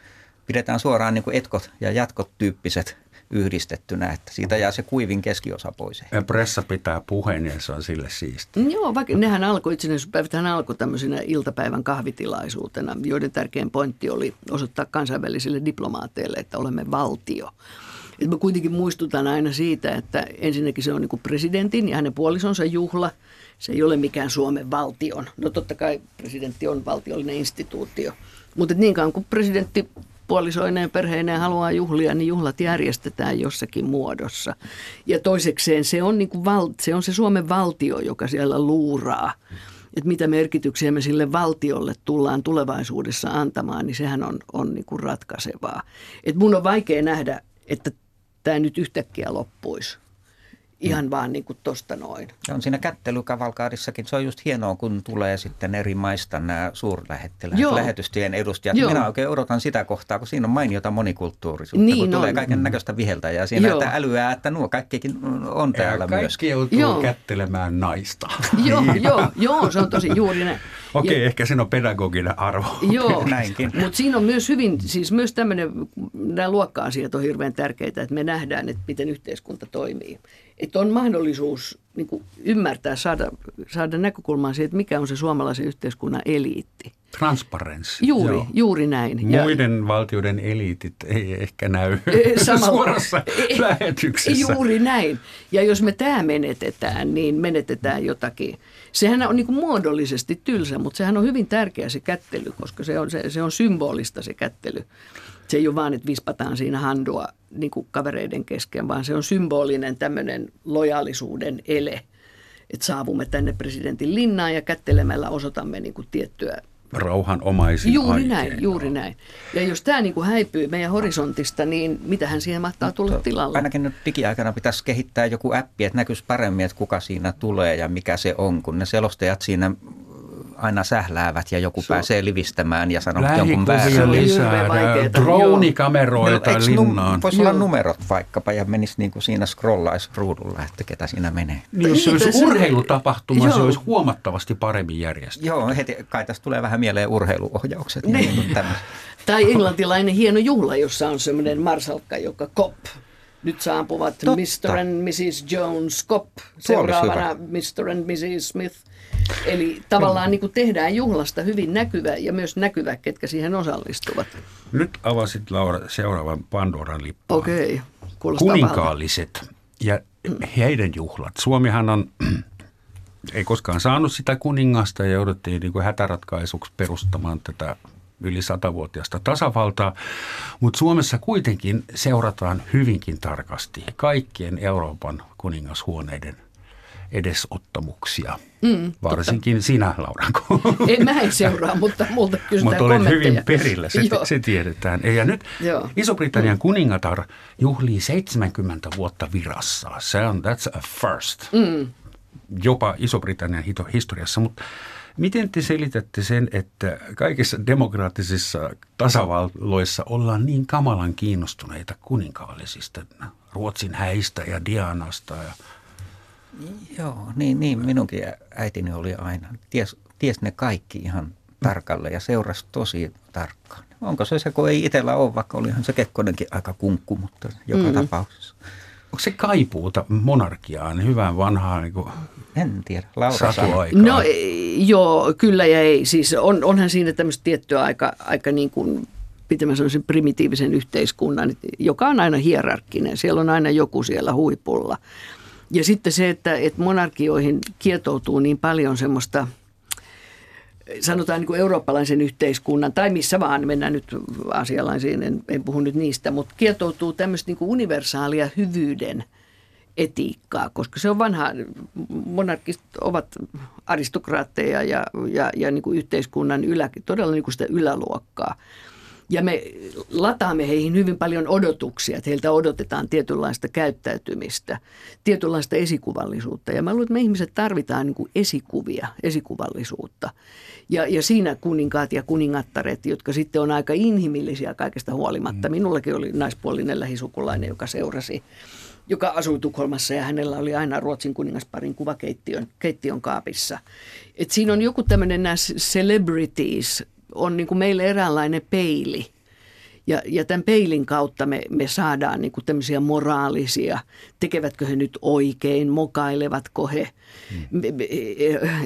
Pidetään suoraan niin kuin etkot ja jatkot tyyppiset yhdistettynä, että siitä jää se kuivin keskiosa pois. Ja pressa pitää puheen ja se on sille siisti. Joo, vaikka nehän alkoi, itsenäisyyspäivät alkoi tämmöisenä iltapäivän kahvitilaisuutena, joiden tärkein pointti oli osoittaa kansainvälisille diplomaateille, että olemme valtio. Et mä kuitenkin muistutan aina siitä, että ensinnäkin se on niin presidentin ja hänen puolisonsa juhla. Se ei ole mikään Suomen valtion. No totta kai presidentti on valtiollinen instituutio. Mutta niin kauan kuin presidentti puolisoineen perheineen haluaa juhlia, niin juhlat järjestetään jossakin muodossa. Ja toisekseen se on, niin kuin val, se, on se Suomen valtio, joka siellä luuraa. Että mitä merkityksiä me sille valtiolle tullaan tulevaisuudessa antamaan, niin sehän on, on niin kuin ratkaisevaa. Et mun on vaikea nähdä, että tämä nyt yhtäkkiä loppuisi. Ihan vaan niin kuin tosta noin. Ja on siinä kättelykavalkaadissakin. Se on just hienoa, kun tulee sitten eri maista nämä suurlähettiläät, lähetystien edustajat. Joo. Minä oikein odotan sitä kohtaa, kun siinä on mainiota monikulttuurisuutta, niin kun on. tulee kaiken näköistä viheltä ja siinä Joo. että älyää, että nuo kaikkikin on täällä ja myös. Kaikki joutuu Joo. kättelemään naista. Joo, joo, joo, se on tosi juuri näin. Okei, okay, ehkä siinä on pedagoginen arvo. Joo, Näinkin. mutta siinä on myös hyvin, siis myös tämmöinen, nämä luokka-asiat on hirveän tärkeitä, että me nähdään, että miten yhteiskunta toimii että on mahdollisuus niin kuin ymmärtää, saada, saada näkökulmaa siihen, että mikä on se suomalaisen yhteiskunnan eliitti. Transparenssi. Juuri, Joo. juuri näin. Muiden ja, valtioiden eliitit ei ehkä näy samalla, suorassa lähetyksessä. Juuri näin. Ja jos me tämä menetetään, niin menetetään jotakin. Sehän on niin kuin muodollisesti tylsä, mutta sehän on hyvin tärkeä se kättely, koska se on, se, se on symbolista se kättely. Se ei ole vaan, että vispataan siinä handua niin kuin kavereiden kesken, vaan se on symbolinen tämmöinen lojaalisuuden ele. Että saavumme tänne presidentin linnaan ja kättelemällä osoitamme niin kuin tiettyä rauhanomaisin Juuri aikeen. näin, juuri näin. Ja jos tämä niin kuin häipyy meidän horisontista, niin mitähän siihen mahtaa tulla Mutta tilalle? Ainakin nyt digiaikana pitäisi kehittää joku appi, että näkyisi paremmin, että kuka siinä tulee ja mikä se on, kun ne selostajat siinä aina sähläävät ja joku so, pääsee livistämään ja sanoo jonkun väärän. lisää, dronikameroita no, linnaan. Voisi olla numerot vaikkapa ja menisi niin kuin siinä scrollaisi ruudulla, että ketä siinä menee. Niin, jos se olisi urheilutapahtuma, se olisi huomattavasti paremmin järjestetty. Joo, heti kai tästä tulee vähän mieleen urheiluohjaukset. Niin. Niin tai englantilainen hieno juhla, jossa on semmoinen marsalkka, joka kop nyt saapuvat Totta. Mr. and Mrs. Jones Cop, seuraavana Mr. and Mrs. Smith – Eli tavallaan niin kuin tehdään juhlasta hyvin näkyvä ja myös näkyvä, ketkä siihen osallistuvat. Nyt avasit Laura seuraavan Pandoran lippaan. Okei, okay. Kuninkaalliset ja heidän juhlat. Suomihan on, ei koskaan saanut sitä kuningasta ja jouduttiin niin kuin hätäratkaisuksi perustamaan tätä yli satavuotiaasta tasavaltaa, mutta Suomessa kuitenkin seurataan hyvinkin tarkasti kaikkien Euroopan kuningashuoneiden edesottamuksia. Mm, Varsinkin totta. sinä, Lauranko. En mä en seuraa, mutta multa kysytään Mutta olet hyvin perillä, se, se tiedetään. Ja nyt Iso-Britannian mm. kuningatar juhlii 70 vuotta virassa. Se on, that's a first. Mm. Jopa Iso-Britannian historiassa, mutta Miten te selitätte sen, että kaikissa demokraattisissa tasavalloissa ollaan niin kamalan kiinnostuneita kuninkaallisista, Ruotsin häistä ja Dianasta ja Joo, niin, niin minunkin äitini oli aina. Ties, ties ne kaikki ihan tarkalle ja seurasi tosi tarkkaan. Onko se se, kun ei itsellä ole, vaikka olihan se Kekkonenkin aika kunkku, mutta joka mm. tapauksessa. Onko se kaipuuta monarkiaan, hyvään vanhaan niin kuin En tiedä, Laura No joo, kyllä ja ei. Siis on, onhan siinä tämmöistä tiettyä aika, aika niin kuin pitämään sellaisen primitiivisen yhteiskunnan, joka on aina hierarkkinen. Siellä on aina joku siellä huipulla. Ja sitten se, että, että monarkioihin kietoutuu niin paljon semmoista, sanotaan niin kuin eurooppalaisen yhteiskunnan, tai missä vaan, mennään nyt asialaisiin, en, en puhu nyt niistä, mutta kietoutuu tämmöistä niin kuin universaalia hyvyyden etiikkaa, koska se on vanha, monarkist ovat aristokraatteja ja, ja, ja niin kuin yhteiskunnan ylä, todella niin kuin sitä yläluokkaa. Ja me lataamme heihin hyvin paljon odotuksia, että heiltä odotetaan tietynlaista käyttäytymistä, tietynlaista esikuvallisuutta. Ja mä luulen, että me ihmiset tarvitaan niin kuin esikuvia, esikuvallisuutta. Ja, ja siinä kuninkaat ja kuningattaret, jotka sitten on aika inhimillisiä kaikesta huolimatta. Mm. Minullakin oli naispuolinen lähisukulainen, joka seurasi joka asui Tukholmassa ja hänellä oli aina Ruotsin kuningasparin kuva keittiön, keittiön kaapissa. Et siinä on joku tämmöinen nämä celebrities on niin kuin meille eräänlainen peili. Ja, ja tämän peilin kautta me, me saadaan niin kuin tämmöisiä moraalisia, tekevätkö he nyt oikein, mokailevatko he. Hmm.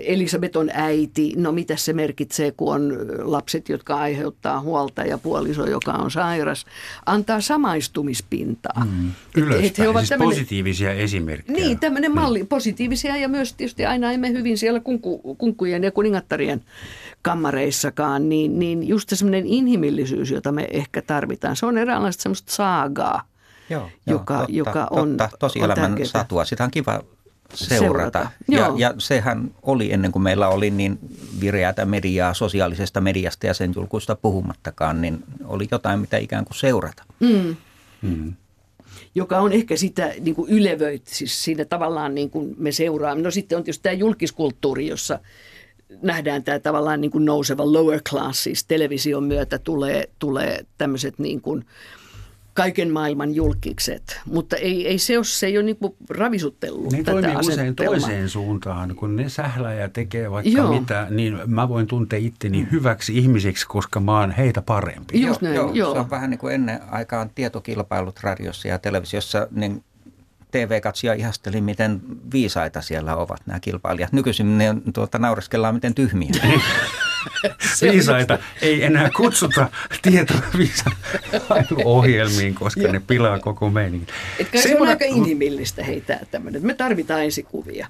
Elisabeth on äiti, no mitä se merkitsee, kun on lapset, jotka aiheuttaa huolta ja puoliso, joka on sairas. Antaa samaistumispintaa. Hmm. Ylöspäin, et he ovat siis tämmönen, positiivisia esimerkkejä. Niin, tämmöinen malli, hmm. positiivisia ja myös tietysti aina emme hyvin siellä kunku, kunkujen ja kuningattarien kammareissakaan, niin, niin just semmoinen inhimillisyys, jota me ehkä tarvitaan, se on eräänlaista semmoista saagaa, Joo, joka, totta, joka on totta, tosielämän on satua. Sitä on kiva seurata. seurata. Ja, ja sehän oli ennen kuin meillä oli niin vireätä mediaa sosiaalisesta mediasta ja sen julkuista puhumattakaan, niin oli jotain, mitä ikään kuin seurata. Mm. Mm. Joka on ehkä sitä niin kuin ylevöit, siis siinä tavallaan niin kuin me seuraamme. No sitten on tietysti tämä julkiskulttuuri, jossa nähdään tämä tavallaan niin kuin nouseva lower class, siis television myötä tulee, tulee tämmöiset niin kuin kaiken maailman julkikset, mutta ei, ei se ole, se ei ole niin kuin ravisuttellut Ne toimii usein toiseen suuntaan, kun ne sählää ja tekee vaikka joo. mitä, niin mä voin tuntea itteni hyväksi ihmiseksi, koska mä oon heitä parempi. Just näin, joo, joo. Se on vähän niin kuin ennen aikaan tietokilpailut radiossa ja televisiossa, niin TV-katsoja ihasteli, miten viisaita siellä ovat nämä kilpailijat. Nykyisin ne tuota, naureskellaan, miten tyhmiä. viisaita ei enää kutsuta ohjelmiin, koska ne pilaa koko meininkin. Se on aika inhimillistä heitä tämmöinen. Me tarvitaan esikuvia.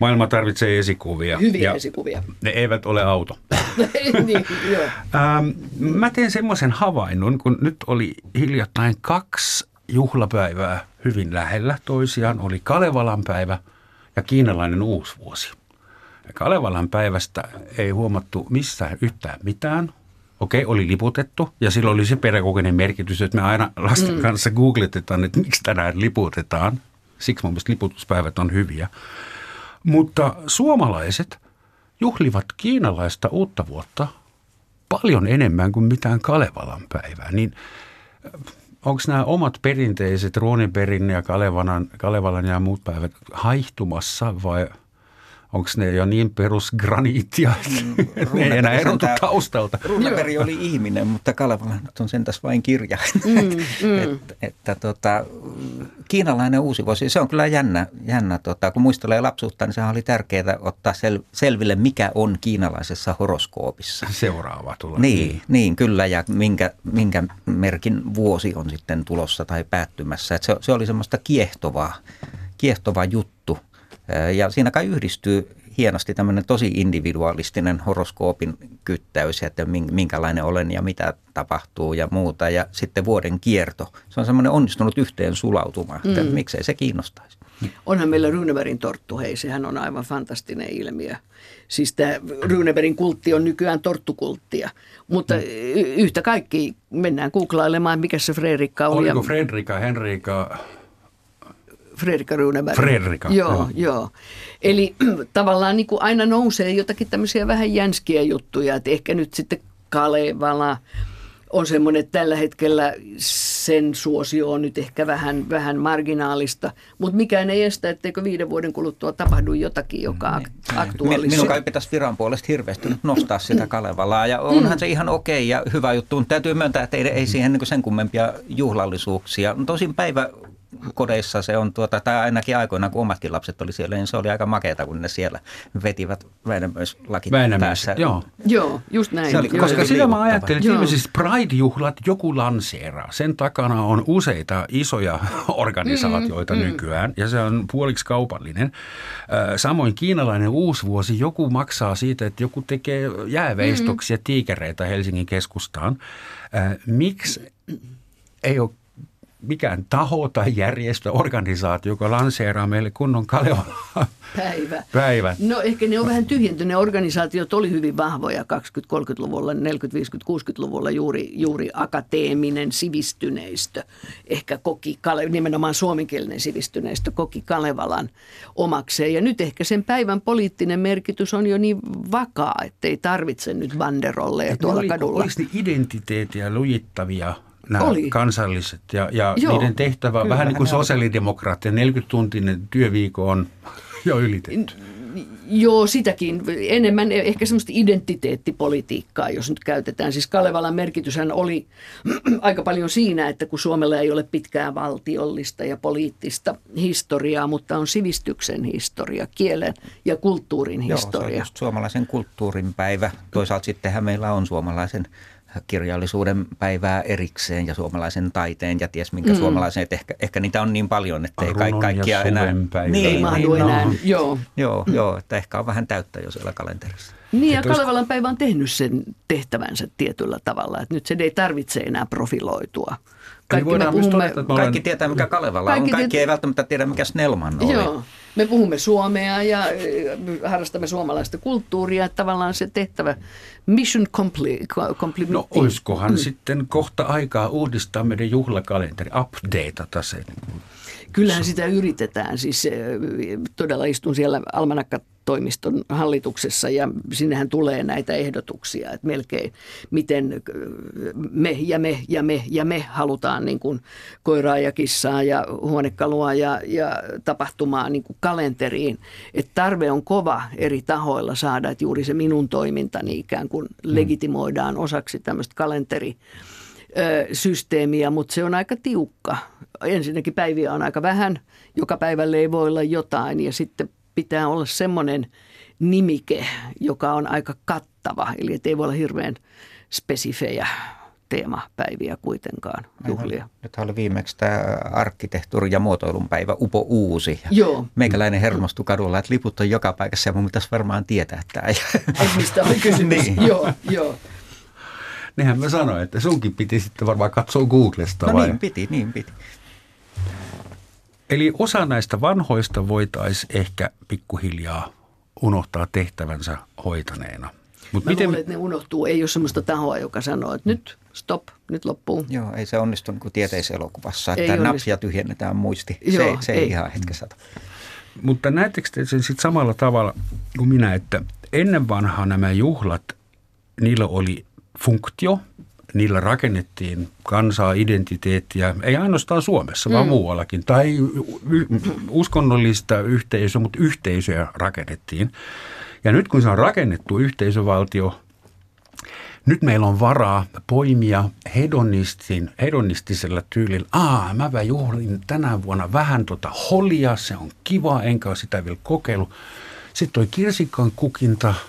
Maailma tarvitsee esikuvia. Hyviä esikuvia. Ne eivät ole auto. niin, joo. Ähm, mä teen semmoisen havainnon, kun nyt oli hiljattain kaksi juhlapäivää hyvin lähellä toisiaan. Oli Kalevalan päivä ja kiinalainen uusvuosi. Ja Kalevalan päivästä ei huomattu missään yhtään mitään. Okei, oli liputettu ja silloin oli se pedagoginen merkitys, että me aina lasten mm. kanssa googletetaan, että miksi tänään liputetaan. Siksi mun mielestä liputuspäivät on hyviä. Mutta suomalaiset juhlivat kiinalaista uutta vuotta paljon enemmän kuin mitään Kalevalan päivää. Niin onko nämä omat perinteiset Ruoninperinne ja Kalevalan, Kalevalan ja muut päivät haihtumassa vai onko ne jo niin perusgraniittia, että mm, ne ei enää erotu taustalta? Runneperi oli ihminen, mutta Kalevala on sentäs vain kirja. Mm, mm. Et, että tota, kiinalainen uusi vuosi, se on kyllä jännä, jännä tota, kun muistelee lapsuutta, niin sehän oli tärkeää ottaa sel, selville, mikä on kiinalaisessa horoskoopissa. Seuraava tulee. Niin, niin. niin kyllä, ja minkä, minkä merkin vuosi on sitten tulossa tai päättymässä. Et se, se oli semmoista kiehtovaa, kiehtovaa juttu. Ja siinä kai yhdistyy hienosti tämmöinen tosi individualistinen horoskoopin kyttäys, että minkälainen olen ja mitä tapahtuu ja muuta. Ja sitten vuoden kierto. Se on semmoinen onnistunut yhteen sulautuma, että mm. miksei se kiinnostaisi. Onhan meillä Runebergin torttu, hei, sehän on aivan fantastinen ilmiö. Siis tämä Runebergin kultti on nykyään torttukulttia, mutta mm. yhtä kaikki mennään googlailemaan, mikä se Fredrikka oli. Oliko Fredrika, Henrika, Fredrika Runeberg. Fredrika. Joo, joo. joo. Eli tavallaan niin kuin aina nousee jotakin tämmöisiä vähän jänskiä juttuja, että ehkä nyt sitten Kalevala on semmoinen, että tällä hetkellä sen suosio on nyt ehkä vähän, vähän marginaalista, mutta mikään ei estä, etteikö viiden vuoden kuluttua tapahdu jotakin, joka niin. aktuaalisee. Minun kai pitäisi viran puolesta hirveästi nyt nostaa sitä Kalevalaa ja onhan mm. se ihan okei okay ja hyvä juttu, mutta täytyy myöntää, että ei, ei siihen niin sen kummempia juhlallisuuksia. Tosin päivä kodeissa se on, tuota, tai ainakin aikoina, kun omatkin lapset oli siellä, niin se oli aika makeata, kun ne siellä vetivät Väinämöislakit päässä. Joo. joo, just näin. Se oli, koska sitä mä ajattelin, että ilmeisesti Pride-juhlat joku lanseeraa. Sen takana on useita isoja organisaatioita mm, nykyään, ja se on puoliksi kaupallinen. Samoin kiinalainen uusvuosi, joku maksaa siitä, että joku tekee jääveistoksia mm. tiikereitä Helsingin keskustaan. Miksi ei ole mikään taho tai järjestö, organisaatio, joka lanseeraa meille kunnon Kalevala päivä. päivä. No ehkä ne on vähän tyhjentyneet. Ne organisaatiot oli hyvin vahvoja 20-30-luvulla, 40-50-60-luvulla juuri, juuri akateeminen sivistyneistö. Ehkä koki, nimenomaan suomenkielinen sivistyneistö koki Kalevalan omakseen. Ja nyt ehkä sen päivän poliittinen merkitys on jo niin vakaa, että ei tarvitse nyt banderolleja tuolla oli, kadulla. Olisi ne identiteettiä lujittavia nämä Oli. kansalliset ja, ja niiden tehtävä, Kyllä, vähän niin kuin sosiaalidemokraattien 40-tuntinen työviikko on jo ylitetty. Joo, sitäkin. Enemmän ehkä semmoista identiteettipolitiikkaa, jos nyt käytetään. Siis Kalevalan merkityshän oli aika paljon siinä, että kun Suomella ei ole pitkää valtiollista ja poliittista historiaa, mutta on sivistyksen historia, kielen ja kulttuurin historia. Joo, se on just suomalaisen kulttuurin päivä. Toisaalta sittenhän meillä on suomalaisen kirjallisuuden päivää erikseen ja suomalaisen taiteen ja ties minkä mm. suomalaisen. Että ehkä, ehkä niitä on niin paljon, että ei ka- kaikkia enää... Niin, ei mahdu niin, enää, no. joo. Joo, mm. joo, että ehkä on vähän täyttä jo siellä kalenterissa. Niin ja Kalevalan päivä on tehnyt sen tehtävänsä tietyllä tavalla, että nyt se ei tarvitse enää profiloitua. Kaikki, me puhumme, todeta, että kaikki tietää, mikä Kalevala kaikki on. Kaikki tiet... ei välttämättä tiedä, mikä Snellman oli. Joo. Me puhumme suomea ja harrastamme suomalaista kulttuuria. Että tavallaan se tehtävä mission complete. complete no olisikohan mm. sitten kohta aikaa uudistaa meidän juhlakalenteri, updateata se. Kyllähän sitä yritetään. Siis todella istun siellä Almanakka toimiston hallituksessa ja sinnehän tulee näitä ehdotuksia, että melkein miten me ja me ja me ja me halutaan niin kuin koiraa ja kissaa ja huonekalua ja, ja tapahtumaa niin kuin kalenteriin. Että tarve on kova eri tahoilla saada, että juuri se minun toimintani ikään kuin mm. legitimoidaan osaksi tämmöistä kalenteri systeemiä, mutta se on aika tiukka. Ensinnäkin päiviä on aika vähän, joka päivälle ei voi olla jotain ja sitten pitää olla semmoinen nimike, joka on aika kattava. Eli että ei voi olla hirveän spesifejä teemapäiviä kuitenkaan, juhlia. Nyt oli viimeksi tämä arkkitehtuuri- ja muotoilun päivä Upo Uusi. Joo. Meikäläinen hermostui kadulla, että liput on joka paikassa ja mun pitäisi varmaan tietää tämä. Et mistä oli kysymys. niin. joo, joo. Nehän mä sanoin, että sunkin piti sitten varmaan katsoa Googlesta. No vai? niin, piti, niin piti. Eli osa näistä vanhoista voitaisiin ehkä pikkuhiljaa unohtaa tehtävänsä hoitaneena. Mut Mä miten... luulen, että ne unohtuu. Ei ole sellaista tahoa, joka sanoo, että nyt stop, nyt loppuu. Joo, ei se onnistu niin kuin tieteiselokuvassa, että ei napsia tyhjennetään muisti. Joo, se, se ei, ei ihan hetkessä Mutta näettekö te sen sitten samalla tavalla kuin minä, että ennen vanhaa nämä juhlat, niillä oli funktio – niillä rakennettiin kansaa, identiteettiä, ei ainoastaan Suomessa, vaan mm. muuallakin. Tai uskonnollista yhteisöä, mutta yhteisöjä rakennettiin. Ja nyt kun se on rakennettu yhteisövaltio, nyt meillä on varaa poimia hedonistin, hedonistisella tyylillä. Aa, mä juhlin tänä vuonna vähän tota holia, se on kiva, enkä ole sitä vielä kokeillut. Sitten toi kirsikan kukinta –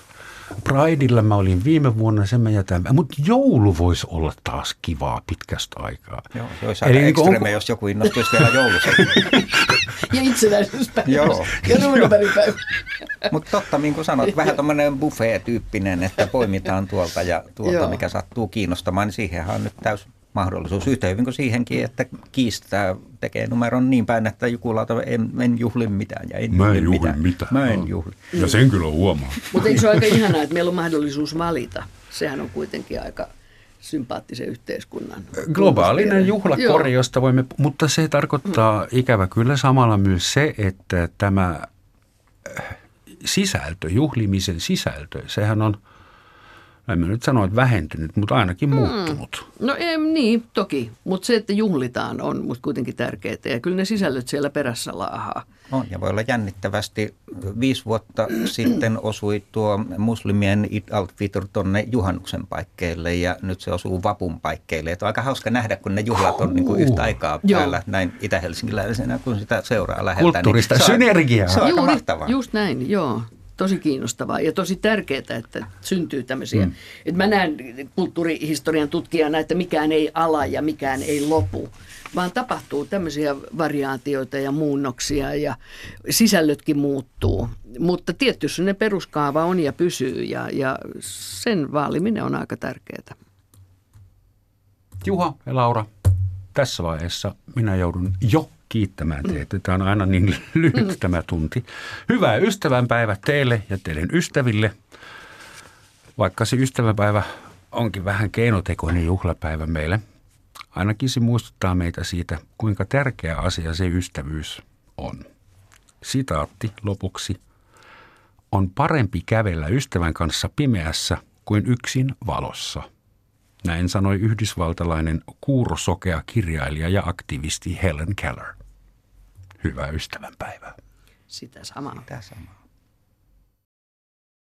Prideilla mä olin viime vuonna, sen mä jätän. Mutta joulu voisi olla taas kivaa pitkästä aikaa. Joo, se olisi Eli aika niin onko... jos joku innostuisi vielä joulussa. ja itsenäisyyspäivä. Joo. Ja ruunapäripäivä. Mutta totta, niin kuin sanoit, vähän tuommoinen buffet-tyyppinen, että poimitaan tuolta ja tuolta, mikä sattuu kiinnostamaan, niin siihenhän on nyt täys mahdollisuus. Yhtä hyvin kuin siihenkin, että kiistää, tekee numeron niin päin, että joku lauta, en, en juhli mitään ja en Mä en juhli mitään. mitään. Mä en juhli. Ja sen kyllä huomaa. Mutta eikö se ole aika ihanaa, että meillä on mahdollisuus valita? Sehän on kuitenkin aika sympaattisen yhteiskunnan. Globaalinen juhlakori, Joo. josta voimme, mutta se tarkoittaa ikävä kyllä samalla myös se, että tämä äh, sisältö, juhlimisen sisältö, sehän on, en mä nyt sano, että vähentynyt, mutta ainakin muuttunut. No ei, niin, toki. Mutta se, että juhlitaan on musta kuitenkin tärkeää. Ja kyllä ne sisällöt siellä perässä laahaa. On, ja voi olla jännittävästi. Viisi vuotta sitten osui tuo muslimien Eid al-Fitr tonne juhannuksen paikkeille ja nyt se osuu vapun paikkeille. Et on aika hauska nähdä, kun ne juhlat on niin kuin yhtä aikaa Joo. päällä näin itä-helsinkiläisenä, kun sitä seuraa läheltä. Kulttuurista niin se on- synergiaa. Se on aika Juuri, mahtavaa. just näin, joo. Tosi kiinnostavaa ja tosi tärkeää, että syntyy tämmöisiä. Mm. Että mä näen kulttuurihistorian tutkijana, että mikään ei ala ja mikään ei lopu, vaan tapahtuu tämmöisiä variaatioita ja muunnoksia ja sisällötkin muuttuu. Mutta tietysti ne peruskaava on ja pysyy ja, ja sen vaaliminen on aika tärkeää. Juha ja Laura, tässä vaiheessa minä joudun jo kiittämään teitä. Tämä on aina niin lyhyt tämä tunti. Hyvää ystävänpäivä teille ja teidän ystäville. Vaikka se ystävänpäivä onkin vähän keinotekoinen juhlapäivä meille, ainakin se muistuttaa meitä siitä, kuinka tärkeä asia se ystävyys on. Sitaatti lopuksi. On parempi kävellä ystävän kanssa pimeässä kuin yksin valossa. Näin sanoi yhdysvaltalainen kuurosokea kirjailija ja aktivisti Helen Keller. Hyvää ystävänpäivää. Sitä samaa. Tämä sama.